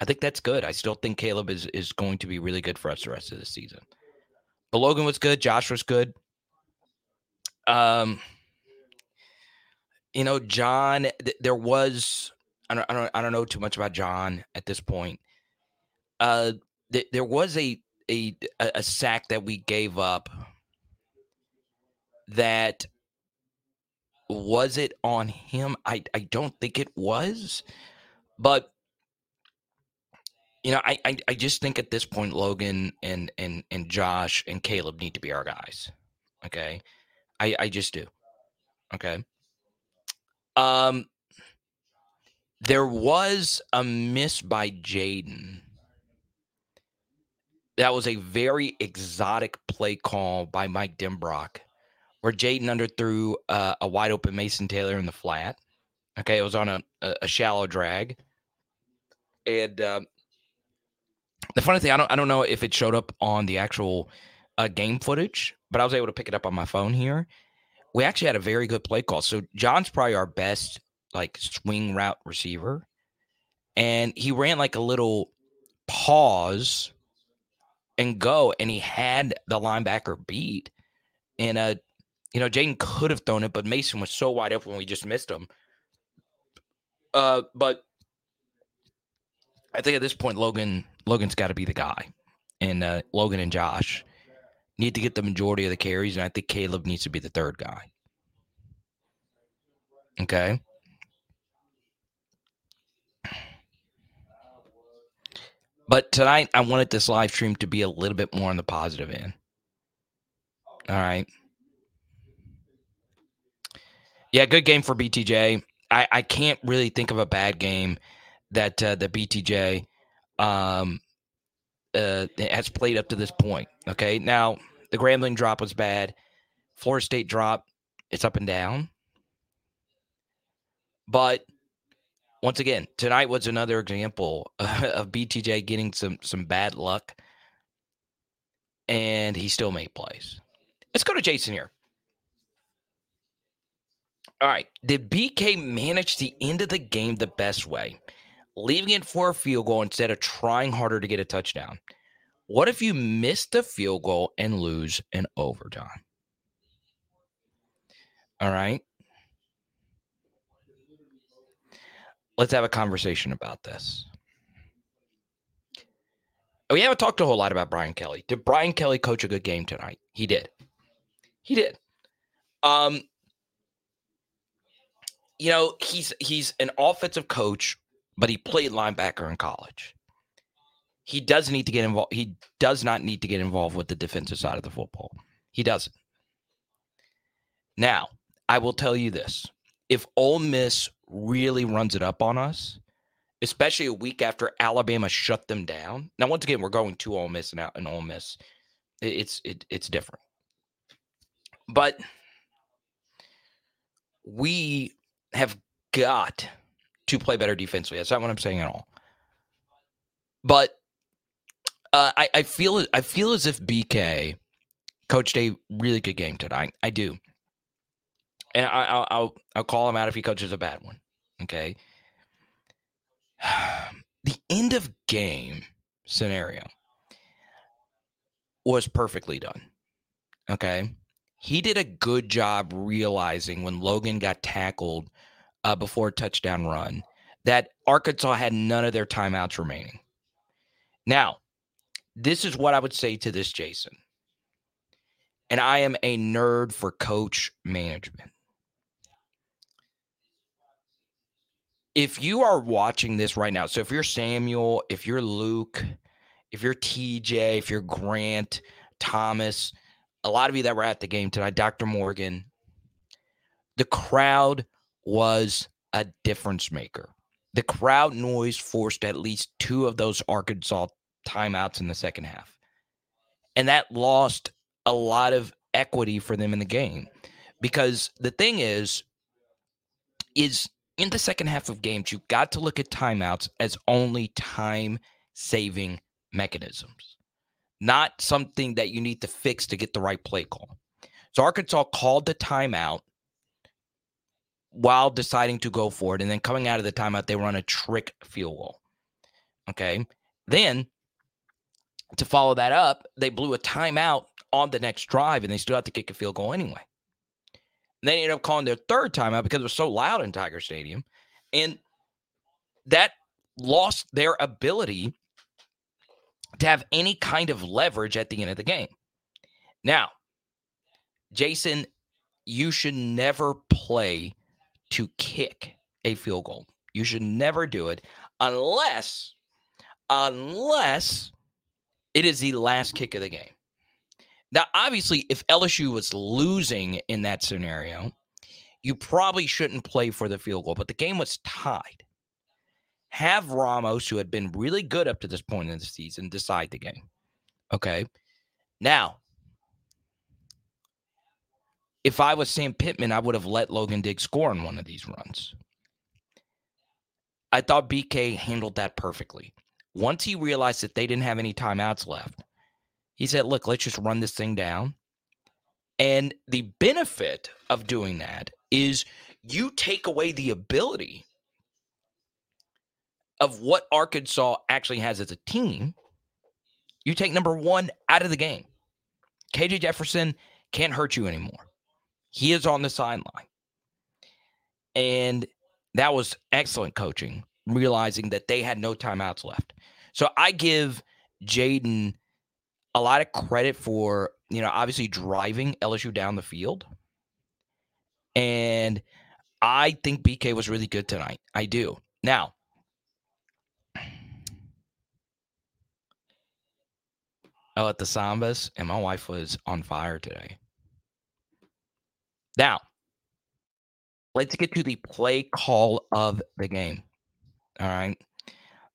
I think that's good. I still think Caleb is is going to be really good for us the rest of the season. Logan was good. Josh was good. Um, you know, John, th- there was I don't, I don't I don't know too much about John at this point. Uh, th- there was a, a a sack that we gave up. That was it on him? I I don't think it was, but you know, I, I I just think at this point, Logan and and and Josh and Kaleb need to be our guys. Okay, I I just do. Okay. Um, there was a miss by Jayden. That was a very exotic play call by Mike Denbrock, where Jayden underthrew uh, a wide open Mason Taylor in the flat. Okay, it was on a, a, a shallow drag, and um, the funny thing, I don't I don't know if it showed up on the actual uh, game footage, but I was able to pick it up on my phone here. We actually had a very good play call. So John's probably our best like swing route receiver, and he ran like a little pause and go, and he had the linebacker beat. And uh, you know, Jayden could have thrown it, but Mason was so wide open we just missed him. Uh, but I think at this point, Logan Logan's got to be the guy, and uh, Logan and Josh need to get the majority of the carries, and I think Kaleb needs to be the third guy. Okay. But tonight, I wanted this live stream to be a little bit more on the positive end. All right. Yeah, good game for BTJ. I, I can't really think of a bad game that uh, the BTJ um, uh, has played up to this point. Okay, now the Grambling drop was bad. Florida State drop, it's up and down. But once again, tonight was another example of BTJ getting some some bad luck, and he still made plays. Let's go to Jason here. All right, did BK manage the end of the game the best way, leaving it for a field goal instead of trying harder to get a touchdown? What if you miss the field goal and lose in overtime? All right. Let's have a conversation about this. We haven't talked a whole lot about Brian Kelly. Did Brian Kelly coach a good game tonight? He did. He did. Um, you know, he's he's an offensive coach, but he played linebacker in college. He does need to get involved. He does not need to get involved with the defensive side of the football. He doesn't. Now, I will tell you this: if Ole Miss really runs it up on us, especially a week after Alabama shut them down. Now, once again, we're going to Ole Miss and out and Ole Miss. It's it, it's different, but we have got to play better defensively. That's not what I'm saying at all. But uh, I, I feel I feel as if BK coached a really good game tonight. I do, and I, will I'll I'll call him out if he coaches a bad one. Okay. The end of game scenario was perfectly done. Okay. He did a good job realizing when Logan got tackled uh, before touchdown run that Arkansas had none of their timeouts remaining. Now, this is what I would say to this, Jason. And I am a nerd for coach management. If you are watching this right now, so if you're Samuel, if you're Luke, if you're TJ, if you're Grant, Thomas, a lot of you that were at the game tonight, Dr. Morgan, the crowd was a difference maker. The crowd noise forced at least two of those Arkansas timeouts in the second half. And that lost a lot of equity for them in the game. Because the thing is, is in the second half of games, you've got to look at timeouts as only time saving mechanisms, not something that you need to fix to get the right play call. So Arkansas called the timeout while deciding to go for it. And then coming out of the timeout, they run a trick field goal. Okay. Then to follow that up, they blew a timeout on the next drive, and they still have to kick a field goal anyway. And they ended up calling their third timeout because it was so loud in Tiger Stadium. And that lost their ability to have any kind of leverage at the end of the game. Now, Jason, you should never play to kick a field goal. You should never do it unless unless it is the last kick of the game. Now, obviously, if LSU was losing in that scenario, you probably shouldn't play for the field goal, but the game was tied. Have Ramos, who had been really good up to this point in the season, decide the game. Okay. Now, if I was Sam Pittman, I would have let Logan Diggs score on one of these runs. I thought BK handled that perfectly. Once he realized that they didn't have any timeouts left, he said, Look, let's just run this thing down. And the benefit of doing that is you take away the ability of what Arkansas actually has as a team. You take number one out of the game. KJ Jefferson can't hurt you anymore. He is on the sideline. And that was excellent coaching, realizing that they had no timeouts left. So I give Jayden a lot of credit for, you know, obviously driving LSU down the field. And I think BK was really good tonight. I do. Now, oh, at the Sambas, and my wife was on fire today. Now, let's get to the play call of the game. All right.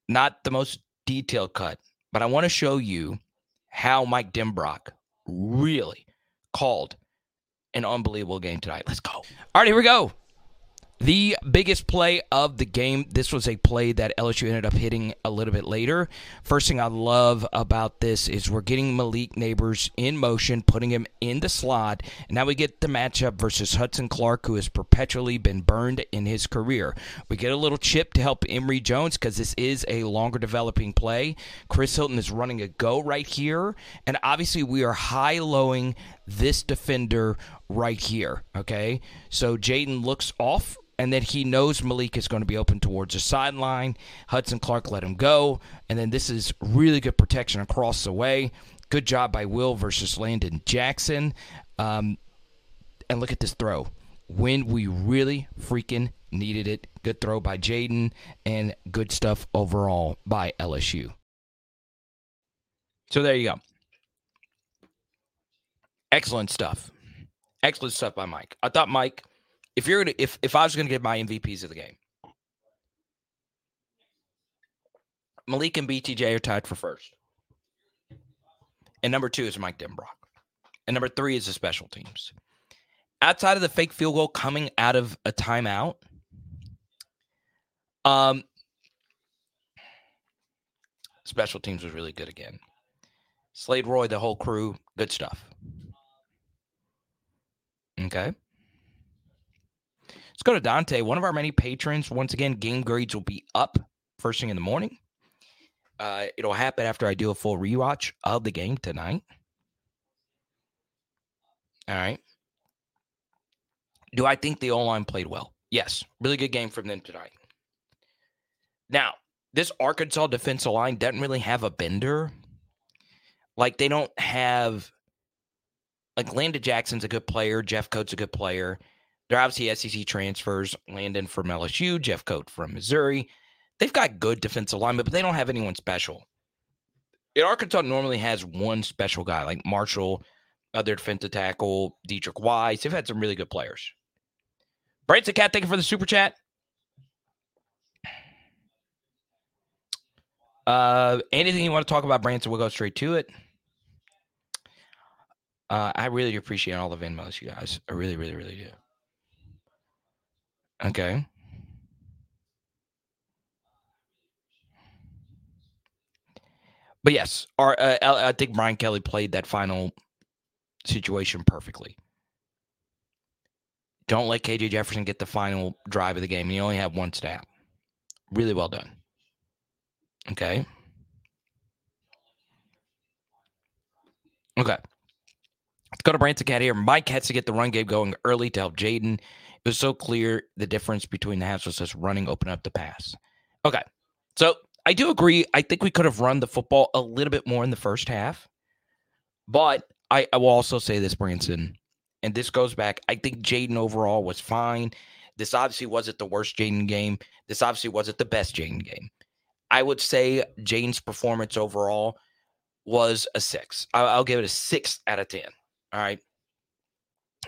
Not the most detailed cut, but I want to show you how Mike Denbrock really called an unbelievable game tonight. Let's go. All right, here we go. The biggest play of the game. This was a play that LSU ended up hitting a little bit later. First thing I love about this is we're getting Malik Nabers in motion, putting him in the slot. And now we get the matchup versus Hudson Clark, who has perpetually been burned in his career. We get a little chip to help Emery Jones because this is a longer developing play. Chris Hilton is running a go right here. And obviously, we are high lowing this defender right here. Okay. So Jayden looks off and then he knows Malik is going to be open towards the sideline. Hudson Clark let him go, and then this is really good protection across the way. Good job by Will versus Landon Jackson. Um, and look at this throw. When we really freaking needed it. Good throw by Jayden and good stuff overall by LSU. So there you go. Excellent stuff. Excellent stuff by Mike. I thought Mike if you're gonna if if I was gonna get my MVPs of the game, Malik and BTJ are tied for first. And number two is Mike Denbrock. And number three is the special teams. Outside of the fake field goal coming out of a timeout, um, special teams was really good again. Slade Roy, the whole crew, good stuff. Okay. Go to Dante, one of our many patrons. Once again, game grades will be up first thing in the morning. Uh, it'll happen after I do a full rewatch of the game tonight. All right. Do I think the O line played well? Yes. Really good game from them tonight. Now, this Arkansas defensive line doesn't really have a bender. Like, they don't have. Like, Landon Jackson's a good player. Jeffcoat's a good player. They're obviously SEC transfers. Landon from LSU, Jeffcoat from Missouri. They've got good defensive linemen, but they don't have anyone special. And Arkansas normally has one special guy like Marshall, other defensive tackle, Deatrich Wise. They've had some really good players. Branson Cat, thank you for the super chat. Uh, anything you want to talk about, Branson? We'll go straight to it. Uh, I really appreciate all the Venmos, you guys. I really, really, really do. Okay. But yes, our, uh, I think Brian Kelly played that final situation perfectly. Don't let KJ Jefferson get the final drive of the game. He only have one snap. Really well done. Okay. Okay. Let's go to Branson Cat here. Mike has to get the run game going early to help Jayden. It was so clear the difference between the halves was just running, open up the pass. Okay. So I do agree. I think we could have run the football a little bit more in the first half. But I, I will also say this, Branson, and this goes back. I think Jayden overall was fine. This obviously wasn't the worst Jayden game. This obviously wasn't the best Jayden game. I would say Jayden's performance overall was a six. I'll, I'll give it a six out of 10. All right.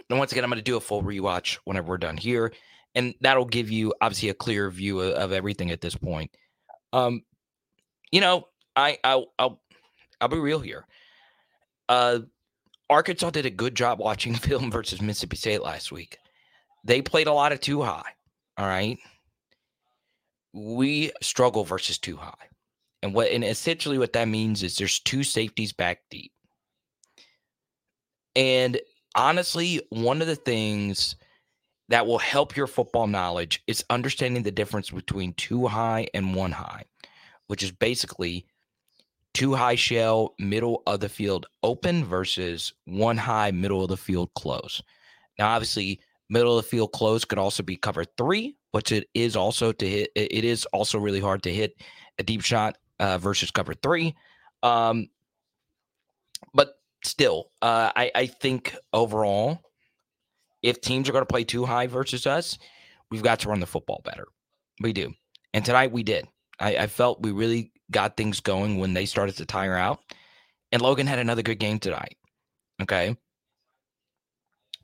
And once again, I'm going to do a full rewatch whenever we're done here. And that'll give you obviously a clear view of, of everything at this point. Um, you know, I I'll I'll, I'll be real here. Uh Arkansas did a good job watching film versus Mississippi State last week. They played a lot of two high. All right. We struggle versus two high. And what and essentially what that means is there's two safeties back deep. And honestly, one of the things that will help your football knowledge is understanding the difference between two high and one high, which is basically two high shell, middle of the field open versus one high, middle of the field close. Now, obviously, middle of the field close could also be cover three, which it is also to hit. It is also really hard to hit a deep shot uh, versus cover three. Um, but still, uh, I, I think overall, if teams are going to play two high versus us, we've got to run the football better. We do. And tonight we did. I, I felt we really got things going when they started to tire out. And Logan had another good game tonight. Okay.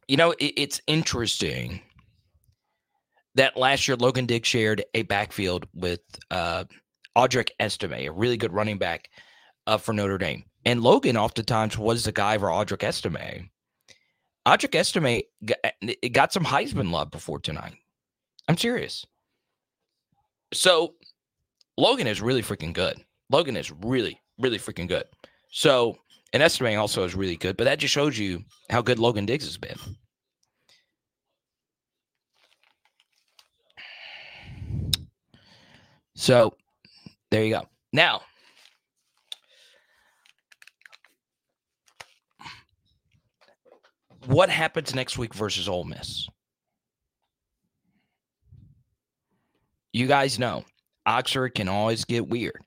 You know, it, it's interesting that last year Logan Diggs shared a backfield with uh, Audric Estime, a really good running back uh, for Notre Dame. And Logan oftentimes was the guy for Audric Estime. Audric Estime got, eh, got some Heisman love before tonight. I'm serious. So Logan is really freaking good. Logan is really, really freaking good. So, and Estime also is really good, but that just shows you how good Logan Diggs has been. So, there you go. Now, what happens next week versus Ole Miss? You guys know Oxford can always get weird.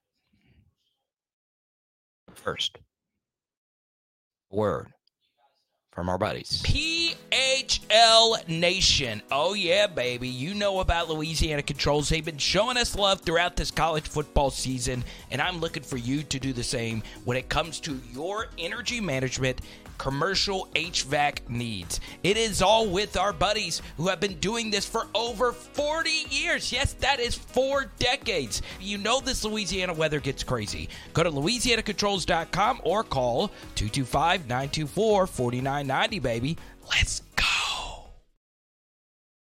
First, word from our buddies. PHL Nation. Oh, yeah, baby. You know about Louisiana Controls. They've been showing us love throughout this college football season, and I'm looking for you to do the same when it comes to your energy management commercial HVAC needs. It is all with our buddies who have been doing this for over 40 years. Yes, that is four decades. You know this Louisiana weather gets crazy. Go to louisianacontrols.com or call 225 924 4990, baby. Let's go.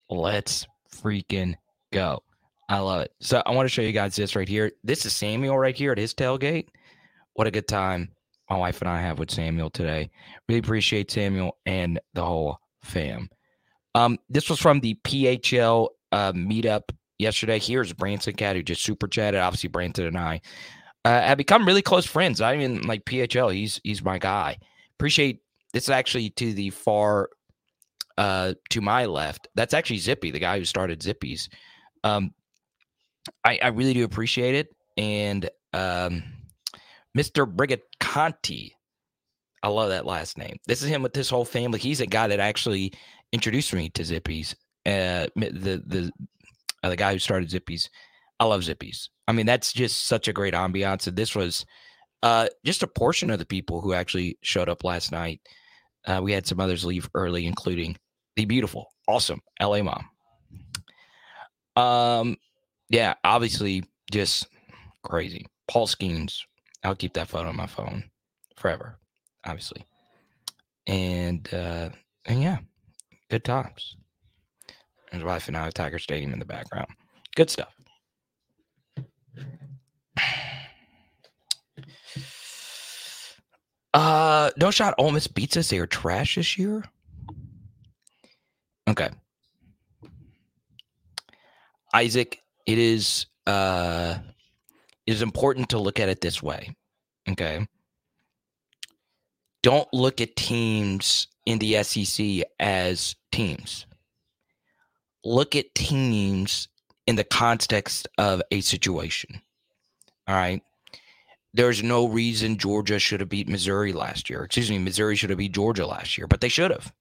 Let's freaking go. I love it. So I want to show you guys this right here. This is Samuel right here at his tailgate. What a good time my wife and I have with Samuel today. Really appreciate Samuel and the whole fam. Um, this was from the PHL uh, meetup yesterday. Here's Branson Cat who just super chatted. Obviously, Branson and I uh, have become really close friends. I mean, like PHL, he's he's my guy. Appreciate this actually to the far uh to my left. That's actually Zippy, the guy who started Zippies. Um, I, I really do appreciate it. And um Mr. Briganti. I love that last name. This is him with his whole family. He's a guy that actually introduced me to Zippies. Uh, the the uh, the guy who started Zippies. I love Zippies. I mean, that's just such a great ambiance. And this was uh, just a portion of the people who actually showed up last night. Uh, we had some others leave early, including the beautiful, awesome LA mom. Um, yeah, obviously, just crazy. Paul Skenes I'll keep that photo on my phone forever, obviously. And uh, and yeah, good times. His wife and I Tiger Stadium in the background. Good stuff. Uh, no shot. Ole Miss beats us. They are trash this year. Okay. Isaac, it is uh is important to look at it this way. Okay. don't look at teams in the SEC as teams. Look at teams in the context of a situation. All right. There's no reason Georgia should have beat Missouri last year. Excuse me, Missouri should have beat Georgia last year, but they should have.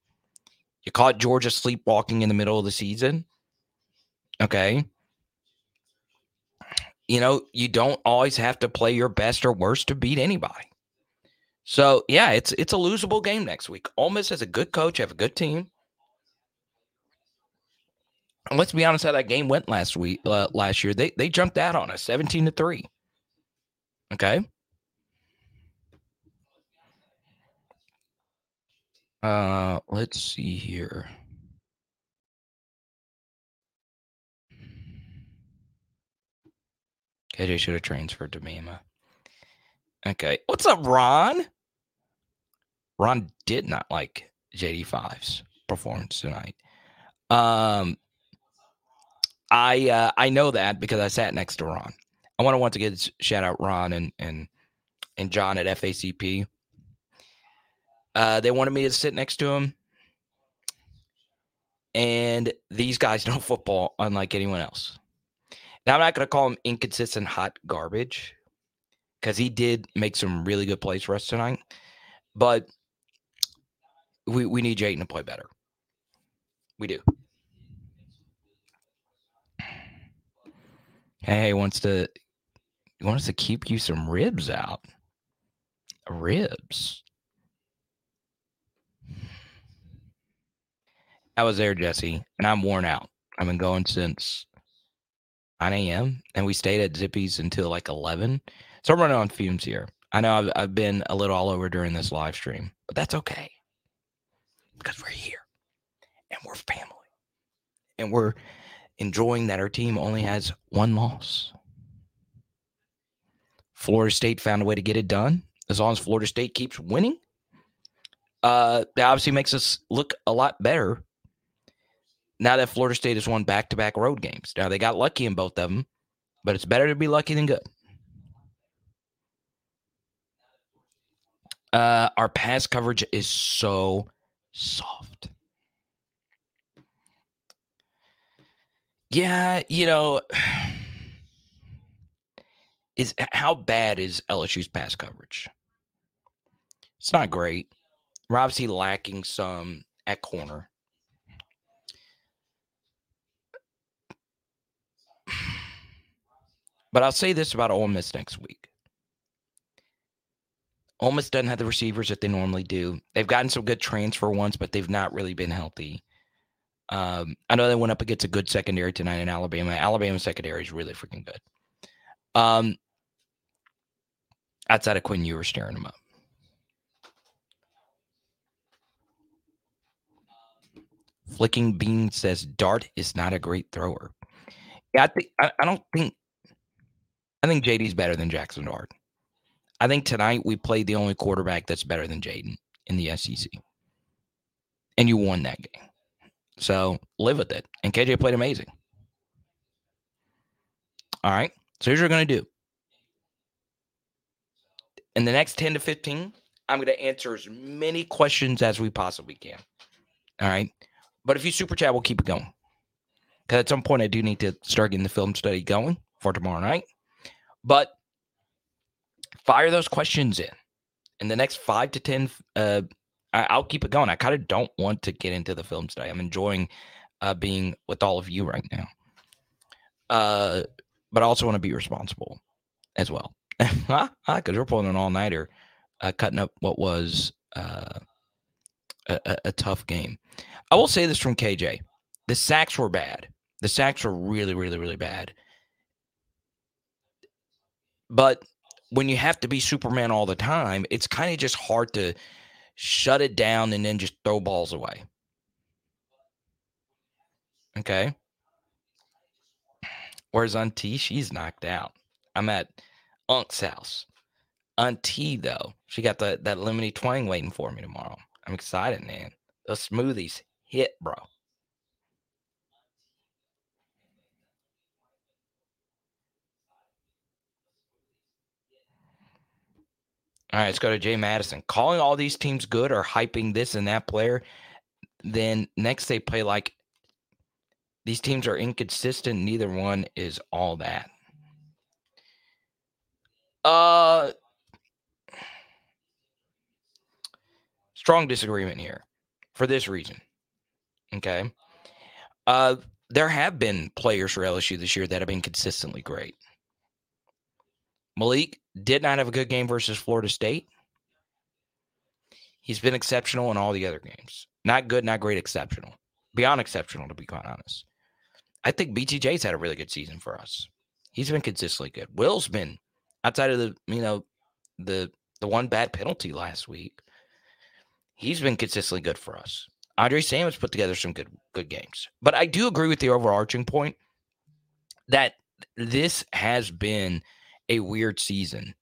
You caught Georgia sleepwalking in the middle of the season. Okay. You know, you don't always have to play your best or worst to beat anybody. So yeah, it's it's a losable game next week. Ole Miss has a good coach, have a good team. And let's be honest, how that game went last week, uh, last year, they they jumped out on us, seventeen to three. Okay. Uh, let's see here. KJ should have transferred to Bama. Okay. What's up, Ron? Ron did not like JD5's performance tonight. Um I uh I know that because I sat next to Ron. I want to once again shout out Ron and and and John at FACP. Uh they wanted me to sit next to him. And these guys know football unlike anyone else. Now I'm not going to call him inconsistent hot garbage because he did make some really good plays for us tonight. But we we need Jayden to play better. We do. Hey, wants to wants to keep you some ribs out. Ribs. I was there, Jesse, and I'm worn out. I've been going since 9 a.m. and we stayed at Zippy's until like 11. So I'm running on fumes here. I know I've, I've been a little all over during this live stream, but that's okay because we're here and we're family and we're enjoying that our team only has one loss. Florida State found a way to get it done. As long as Florida State keeps winning, uh, that obviously makes us look a lot better now that Florida State has won back to back road games. Now they got lucky in both of them, but it's better to be lucky than good. Uh, our pass coverage is so soft. Yeah, you know, is how bad is LSU's pass coverage? It's not great. We're obviously lacking some at corner. But I'll say this about Ole Miss next week. Ole Miss doesn't have the receivers that they normally do. They've gotten some good transfer ones, but they've not really been healthy. Um, I know they went up against a good secondary tonight in Alabama. Alabama secondary is really freaking good. Um, outside of Quinn you were staring them up. Flicking Bean says Dart is not a great thrower. Yeah, I think I, I don't think I think JD's better than Jaxson Dart. I think tonight we played the only quarterback that's better than Jayden in the SEC. And you won that game. So live with it. And KJ played amazing. All right. So here's what we're going to do. In the next 10 to 15, I'm going to answer as many questions as we possibly can. All right. But if you super chat, we'll keep it going. Because at some point, I do need to start getting the film study going for tomorrow night. But fire those questions in. In the next five to 10, uh, I, will keep it going. I kind of don't want to get into the film today. I'm enjoying uh, being with all of you right now. Uh, but I also want to be responsible as well. Because we're pulling an all nighter, uh, cutting up what was uh, a, a tough game. I will say this from KJ the sacks were bad. The sacks were really, really, really bad. But when you have to be Superman all the time, it's kind of just hard to shut it down and then just throw balls away. Okay. Where's Auntie? She's knocked out. I'm at Unc's house. Auntie, though, she got the, that lemony twang waiting for me tomorrow. I'm excited, man. The smoothies hit, bro. All right, let's go to Jay Madison. Calling all these teams good or hyping this and that player. Then next they play like these teams are inconsistent. Neither one is all that. Uh, strong disagreement here for this reason. Okay. Uh, there have been players for LSU this year that have been consistently great. Malik did not have a good game versus Florida State. He's been exceptional in all the other games. Not good, not great, exceptional. Beyond exceptional, to be quite honest. I think BTJ's had a really good season for us. He's been consistently good. Will's been outside of the, you know, the the one bad penalty last week. He's been consistently good for us. Andre Samuels put together some good good games. But I do agree with the overarching point that this has been a weird season.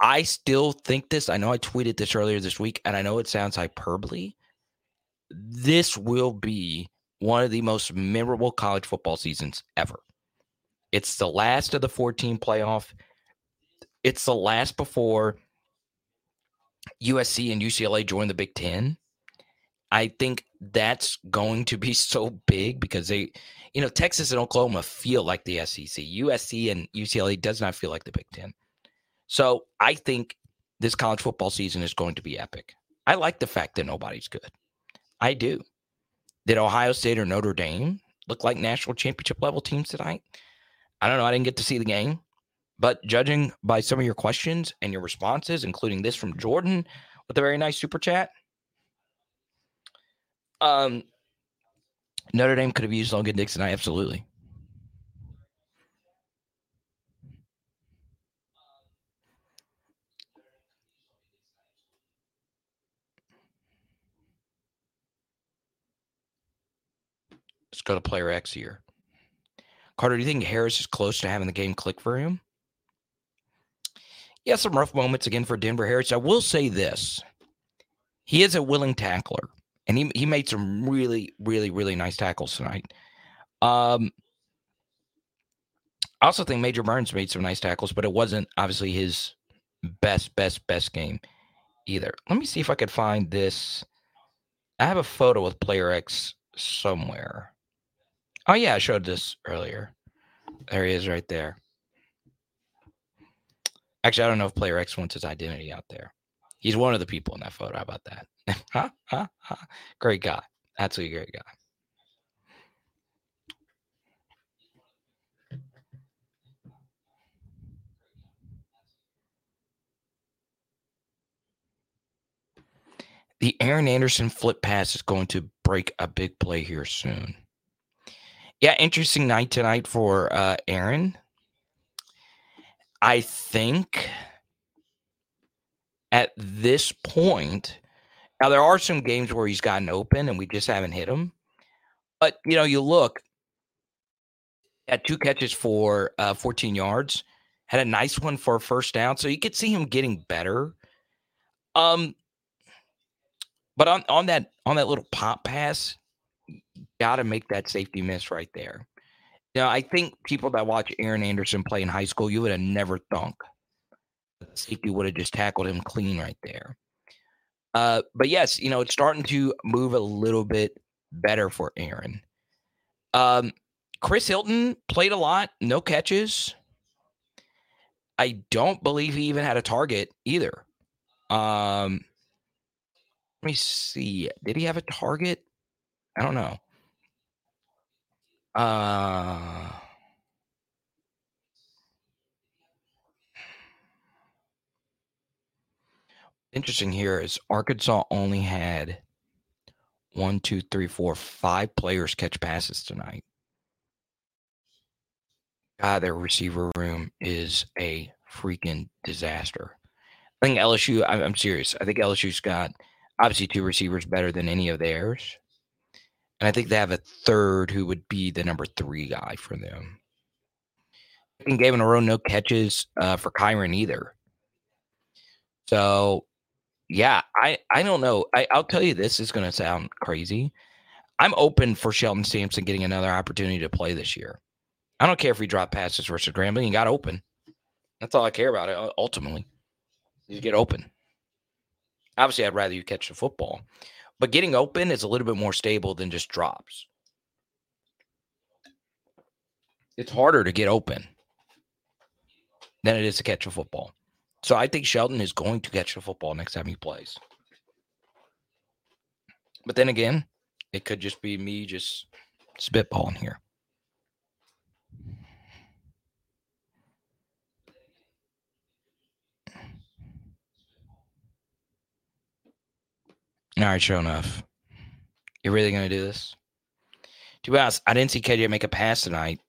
I still think this. I know I tweeted this earlier this week, and I know it sounds hyperbole. This will be one of the most memorable college football seasons ever. It's the last of the 14 playoff. It's the last before USC and UCLA join the Big Ten. I think that's going to be so big because they, you know, Texas and Oklahoma feel like the SEC. USC and UCLA does not feel like the Big Ten. So I think this college football season is going to be epic. I like the fact that nobody's good. I do. Did Ohio State or Notre Dame look like national championship level teams tonight? I don't know. I didn't get to see the game. But judging by some of your questions and your responses, including this from Jordan with a very nice super chat, um, Notre Dame could have used Logan Diggs. I absolutely. Let's go to player X here. Carter, do you think Harris is close to having the game click for him? Yeah, some rough moments again for Denver Harris. I will say this. He is a willing tackler, and he, he made some really, really, really nice tackles tonight. Um, I also think Major Burns made some nice tackles, but it wasn't obviously his best, best, best game either. Let me see if I could find this. I have a photo with Player X somewhere. Oh, yeah, I showed this earlier. There he is right there. Actually, I don't know if Player X wants his identity out there. He's one of the people in that photo. How about that? huh? Huh? Huh? Great guy. Absolutely great guy. The Aaron Anderson flip pass is going to break a big play here soon. Yeah, interesting night tonight for uh, Aaron. I think at this point, now there are some games where he's gotten open and we just haven't hit him. But you know, you look at two catches for uh, 14 yards, had a nice one for a first down, so you could see him getting better. Um, but on on that on that little pop pass, got to make that safety miss right there. Now, I think people that watch Aaron Anderson play in high school, you would have never thunk safety would have just tackled him clean right there. Uh, but yes, you know, it's starting to move a little bit better for Aaron. Um, Chris Hilton played a lot, no catches. I don't believe he even had a target either. Um, let me see. Did he have a target? I don't know. Uh interesting here is Arkansas only had one, two, three, four, five players catch passes tonight. God, their receiver room is a freaking disaster. I think LSU, I'm, serious. I think LSU's got obviously two receivers better than any of theirs. And I think they have a third who would be the number three guy for them. And gave in a row no catches uh, for Kyren either. So, yeah, I, I don't know. I, I'll tell you this is going to sound crazy. I'm open for Shelton Sampson getting another opportunity to play this year. I don't care if he dropped passes versus Grambling. He got open. That's all I care about. Ultimately, you get open. Obviously, I'd rather you catch the football, but getting open is a little bit more stable than just drops. It's harder to get open than it is to catch a football. So I think Shelton is going to catch the football next time he plays. But then again, it could just be me just spitballing here. All right, sure enough. You're really going to do this? To be honest, I didn't see KJ make a pass tonight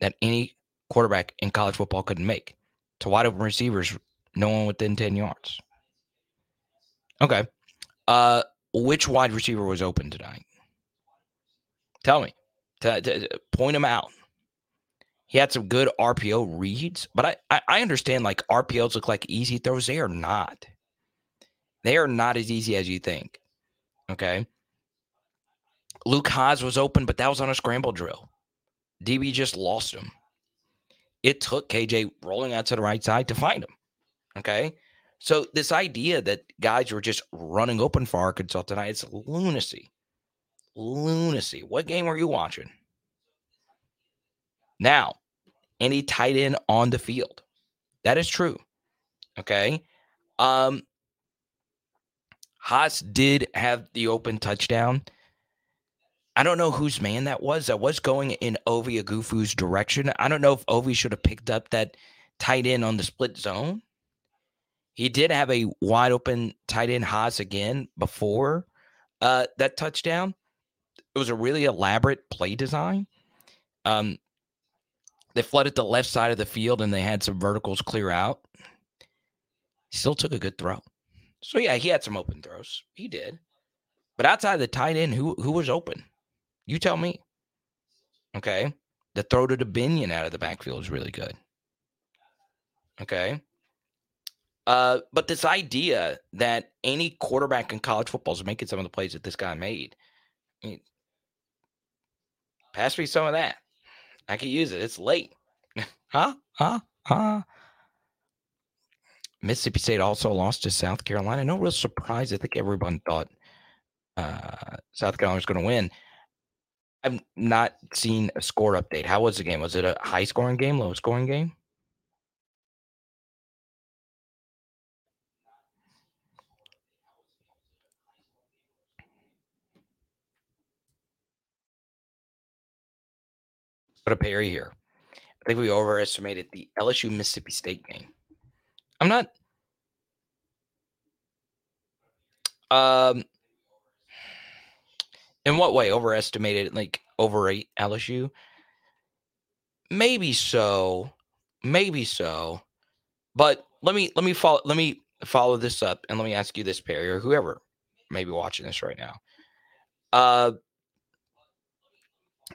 that any quarterback in college football couldn't make to wide open receivers, no one within 10 yards. Okay. Uh, which wide receiver was open tonight? Tell me. To, point him out. He had some good RPO reads, but I, I, I understand like RPOs look like easy throws. They are not. They are not as easy as you think. Okay. Luke Hasz was open, but that was on a scramble drill. DB just lost him. It took KJ rolling out to the right side to find him. Okay. So this idea that guys were just running open for Arkansas tonight, it's lunacy. Lunacy. What game were you watching? Now, any tight end on the field. That is true. Okay. Um Hasz did have the open touchdown. I don't know whose man that was. That was going in Ovie Oghoufo's direction. I don't know if Ovie should have picked up that tight end on the split zone. He did have a wide open tight end Hasz again before uh, that touchdown. It was a really elaborate play design. Um, they flooded the left side of the field and they had some verticals clear out. Still took a good throw. So yeah, he had some open throws. He did. But outside the tight end, who who was open? You tell me. Okay. The throw to Dubinion out of the backfield is really good. Okay. Uh, but this idea that any quarterback in college football is making some of the plays that this guy made, I mean, pass me some of that. I could use it. It's late. huh? Huh? Huh? Mississippi State also lost to South Carolina. No real surprise. I think everyone thought uh, South Carolina was going to win. I've not seen a score update. How was the game? Was it a high scoring game, low scoring game? Put a Perry here. I think we overestimated the LSU Mississippi State game. I'm not. Um, in what way overestimated? Like overrate LSU? Maybe so, maybe so. But let me let me follow let me follow this up and let me ask you this, Perry, or whoever may be watching this right now. Uh,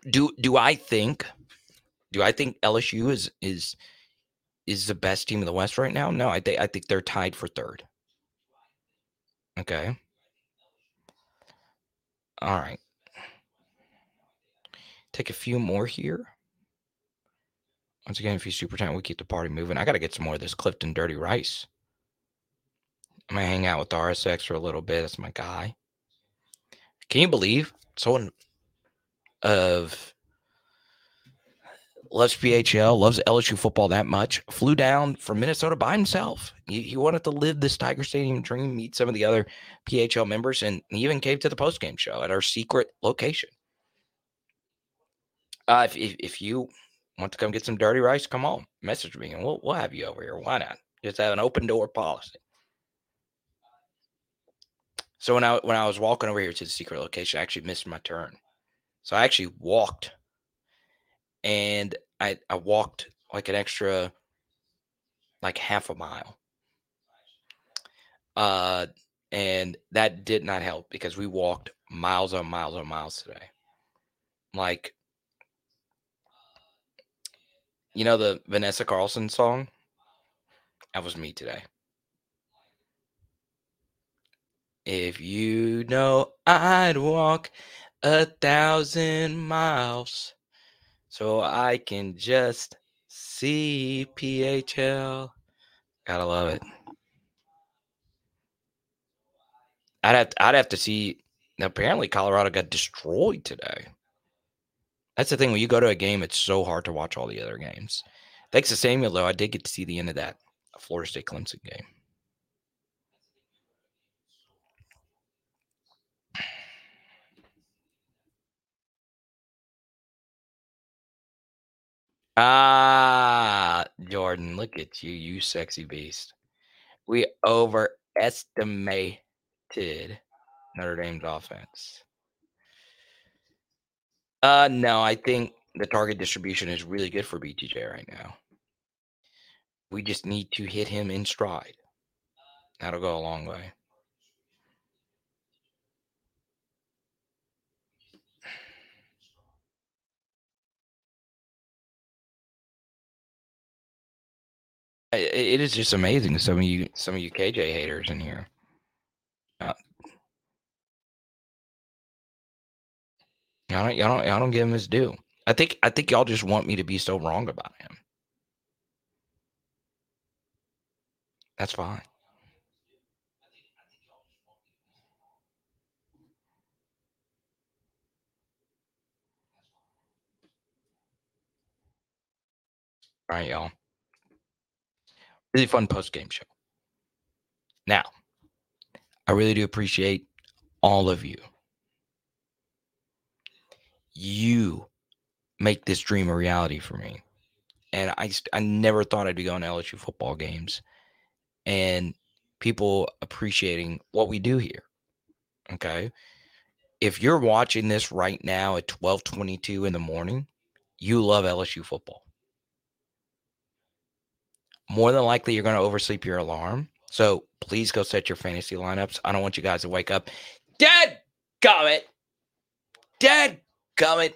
do do I think do I think LSU is is is the best team in the West right now? No, I think I think they're tied for third. Okay. All right. Take a few more here. Once again, if you super time, we keep the party moving. I got to get some more of this Clifton Dirty Rice. I'm gonna hang out with RSX for a little bit. That's my guy. Can you believe someone of loves PHL, loves LSU football that much, flew down from Minnesota by himself. He, he, wanted to live this Tiger Stadium dream, meet some of the other PHL members, and he even came to the postgame show at our secret location. Uh, if, if, if you want to come get some dirty rice, come on, message me, and we'll we'll have you over here. Why not? Just have an open door policy. So when I when I was walking over here to the secret location, I actually missed my turn. So I actually walked and I I walked like an extra like half a mile. Uh and that did not help because we walked miles on miles on miles today. Like you know the Vanessa Carlton song? That was me today. If you know I'd walk a thousand miles so I can just see PHL. Gotta love it. I'd have to, I'd have to see. Apparently, Colorado got destroyed today. That's the thing. When you go to a game, it's so hard to watch all the other games. Thanks to Samuel, though, I did get to see the end of that Florida State Clemson game. Ah, Jordan, look at you, you sexy beast. We overestimated Notre Dame's offense. Uh no, I think the target distribution is really good for BTJ right now. We just need to hit him in stride. That'll go a long way. It is just amazing. Some of you, some of you KJ haters in here. Uh, y'all don't, y'all don't, y'all don't give him his due. I think, I think y'all just want me to be so wrong about him. That's fine. All right, y'all. Really fun post game show. Now, I really do appreciate all of you. You make this dream a reality for me. And I, I never thought I'd be going to LSU football games and people appreciating what we do here. Okay. If you're watching this right now at 1222 in the morning, you love LSU football. More than likely, you're going to oversleep your alarm. So please go set your fantasy lineups. I don't want you guys to wake up. Dad gummit. Dad gummit.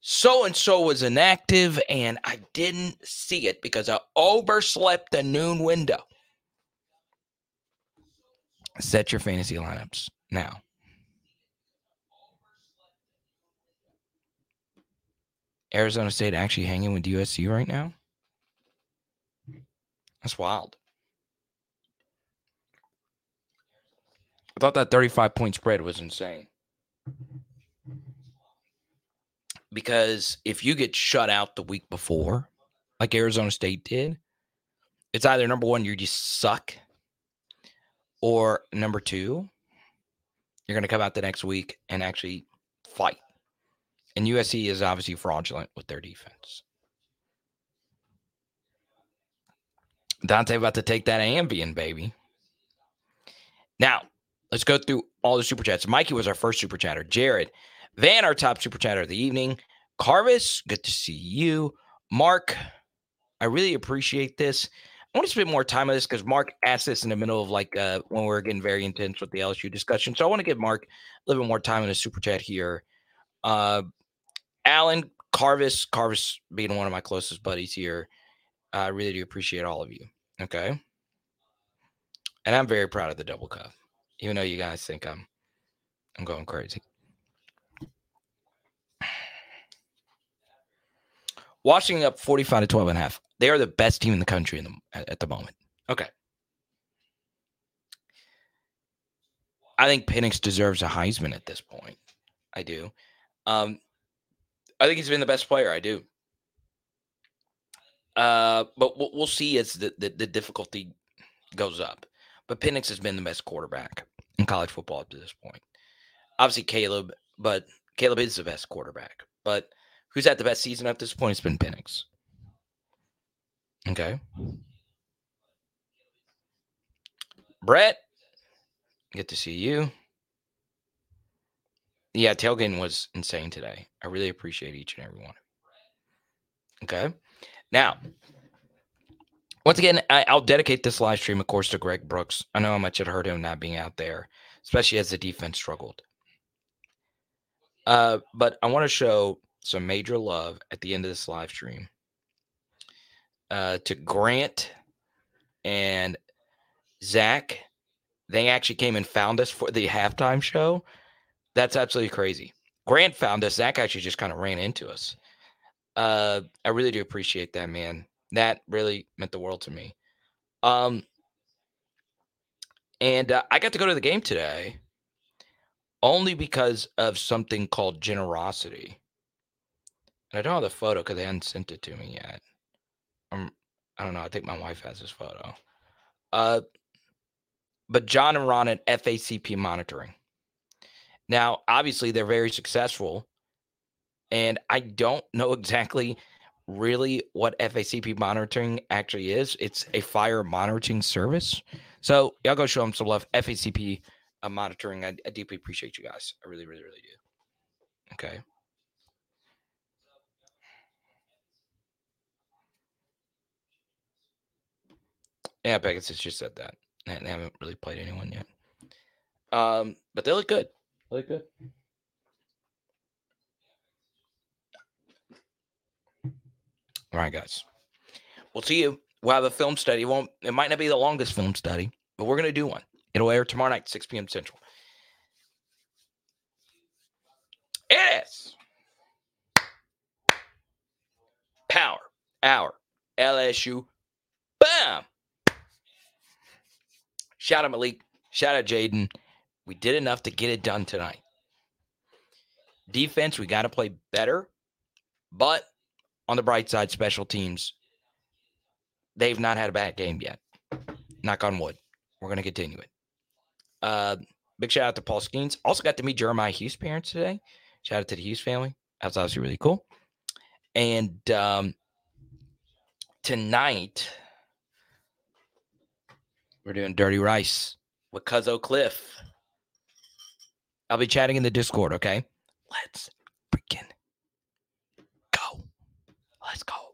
So and so was inactive and I didn't see it because I overslept the noon window. Set your fantasy lineups now. Arizona State actually hanging with USC right now? That's wild. I thought that 35 point spread was insane. Because if you get shut out the week before, like Arizona State did, it's either number one, you just suck, or number two, you're going to come out the next week and actually fight. And USC is obviously fraudulent with their defense. Dante about to take that Ambien, baby. Now, let's go through all the super chats. Mikey was our first super chatter. Jared, Van, our top super chatter of the evening. Carvis, good to see you. Mark, I really appreciate this. I want to spend more time on this because Mark asked this in the middle of like uh, when we are getting very intense with the LSU discussion. So I want to give Mark a little bit more time in the super chat here. Uh, Alan Carvis, Carvis being one of my closest buddies here. I really do appreciate all of you. Okay. And I'm very proud of the double cuff, even though you guys think I'm I'm going crazy. Washington up 45 to 12 and a half. They are the best team in the country in the, at, the moment. Okay. I think Penix deserves a Heisman at this point. I do. Um, I think he's been the best player. I do. Uh, but we'll, we'll see as the, the, the difficulty goes up. But Penix has been the best quarterback in college football up to this point. Obviously, Caleb, but Caleb is the best quarterback. But who's had the best season to this point? It's been Penix. Okay. Brett, good to see you. Yeah, tailgating was insane today. I really appreciate each and every one. Okay. Now, once again, I, will dedicate this live stream, of course, to Greg Brooks. I know how much it hurt him not being out there, especially as the defense struggled. Uh, but I want to show some major love at the end of this live stream uh, to Grant and Zach. They actually came and found us for the halftime show. That's absolutely crazy. Grant found us. Zach actually just kind of ran into us. Uh, I really do appreciate that, man. That really meant the world to me. Um, and uh, I got to go to the game today. only because of something called generosity. And I don't have the photo because they hadn't sent it to me yet. Um, I don't know. I think my wife has this photo. Uh, but John and Ron at FACP Monitoring. Now, obviously, they're very successful, and I don't know exactly really what FACP monitoring actually is. It's a fire monitoring service. So y'all go show them some love. FACP uh, monitoring. I, I deeply appreciate you guys. I really, really, really do. Okay. Yeah, Pegasus just said that. They haven't really played anyone yet. Um, but they look good. They look good. All right, guys. We'll see you. We'll have a film study. It won't it might not be the longest film study, but we're gonna do one. It'll air tomorrow night, 6 p.m. Central. It is Power Hour LSU. Bam! Shout out Malik. Shout out Jayden. We did enough to get it done tonight. Defense, we got to play better. But on the bright side, special teams, they've not had a bad game yet. Knock on wood. We're going to continue it. Uh, big shout out to Paul Skenes. Also got to meet Jeremiah Hughes' parents today. Shout out to the Hughes family. That's obviously really cool. And um, tonight, we're doing Dirty Rice with Cuzzo Cliff. I'll be chatting in the Discord, okay? Let's Let's go.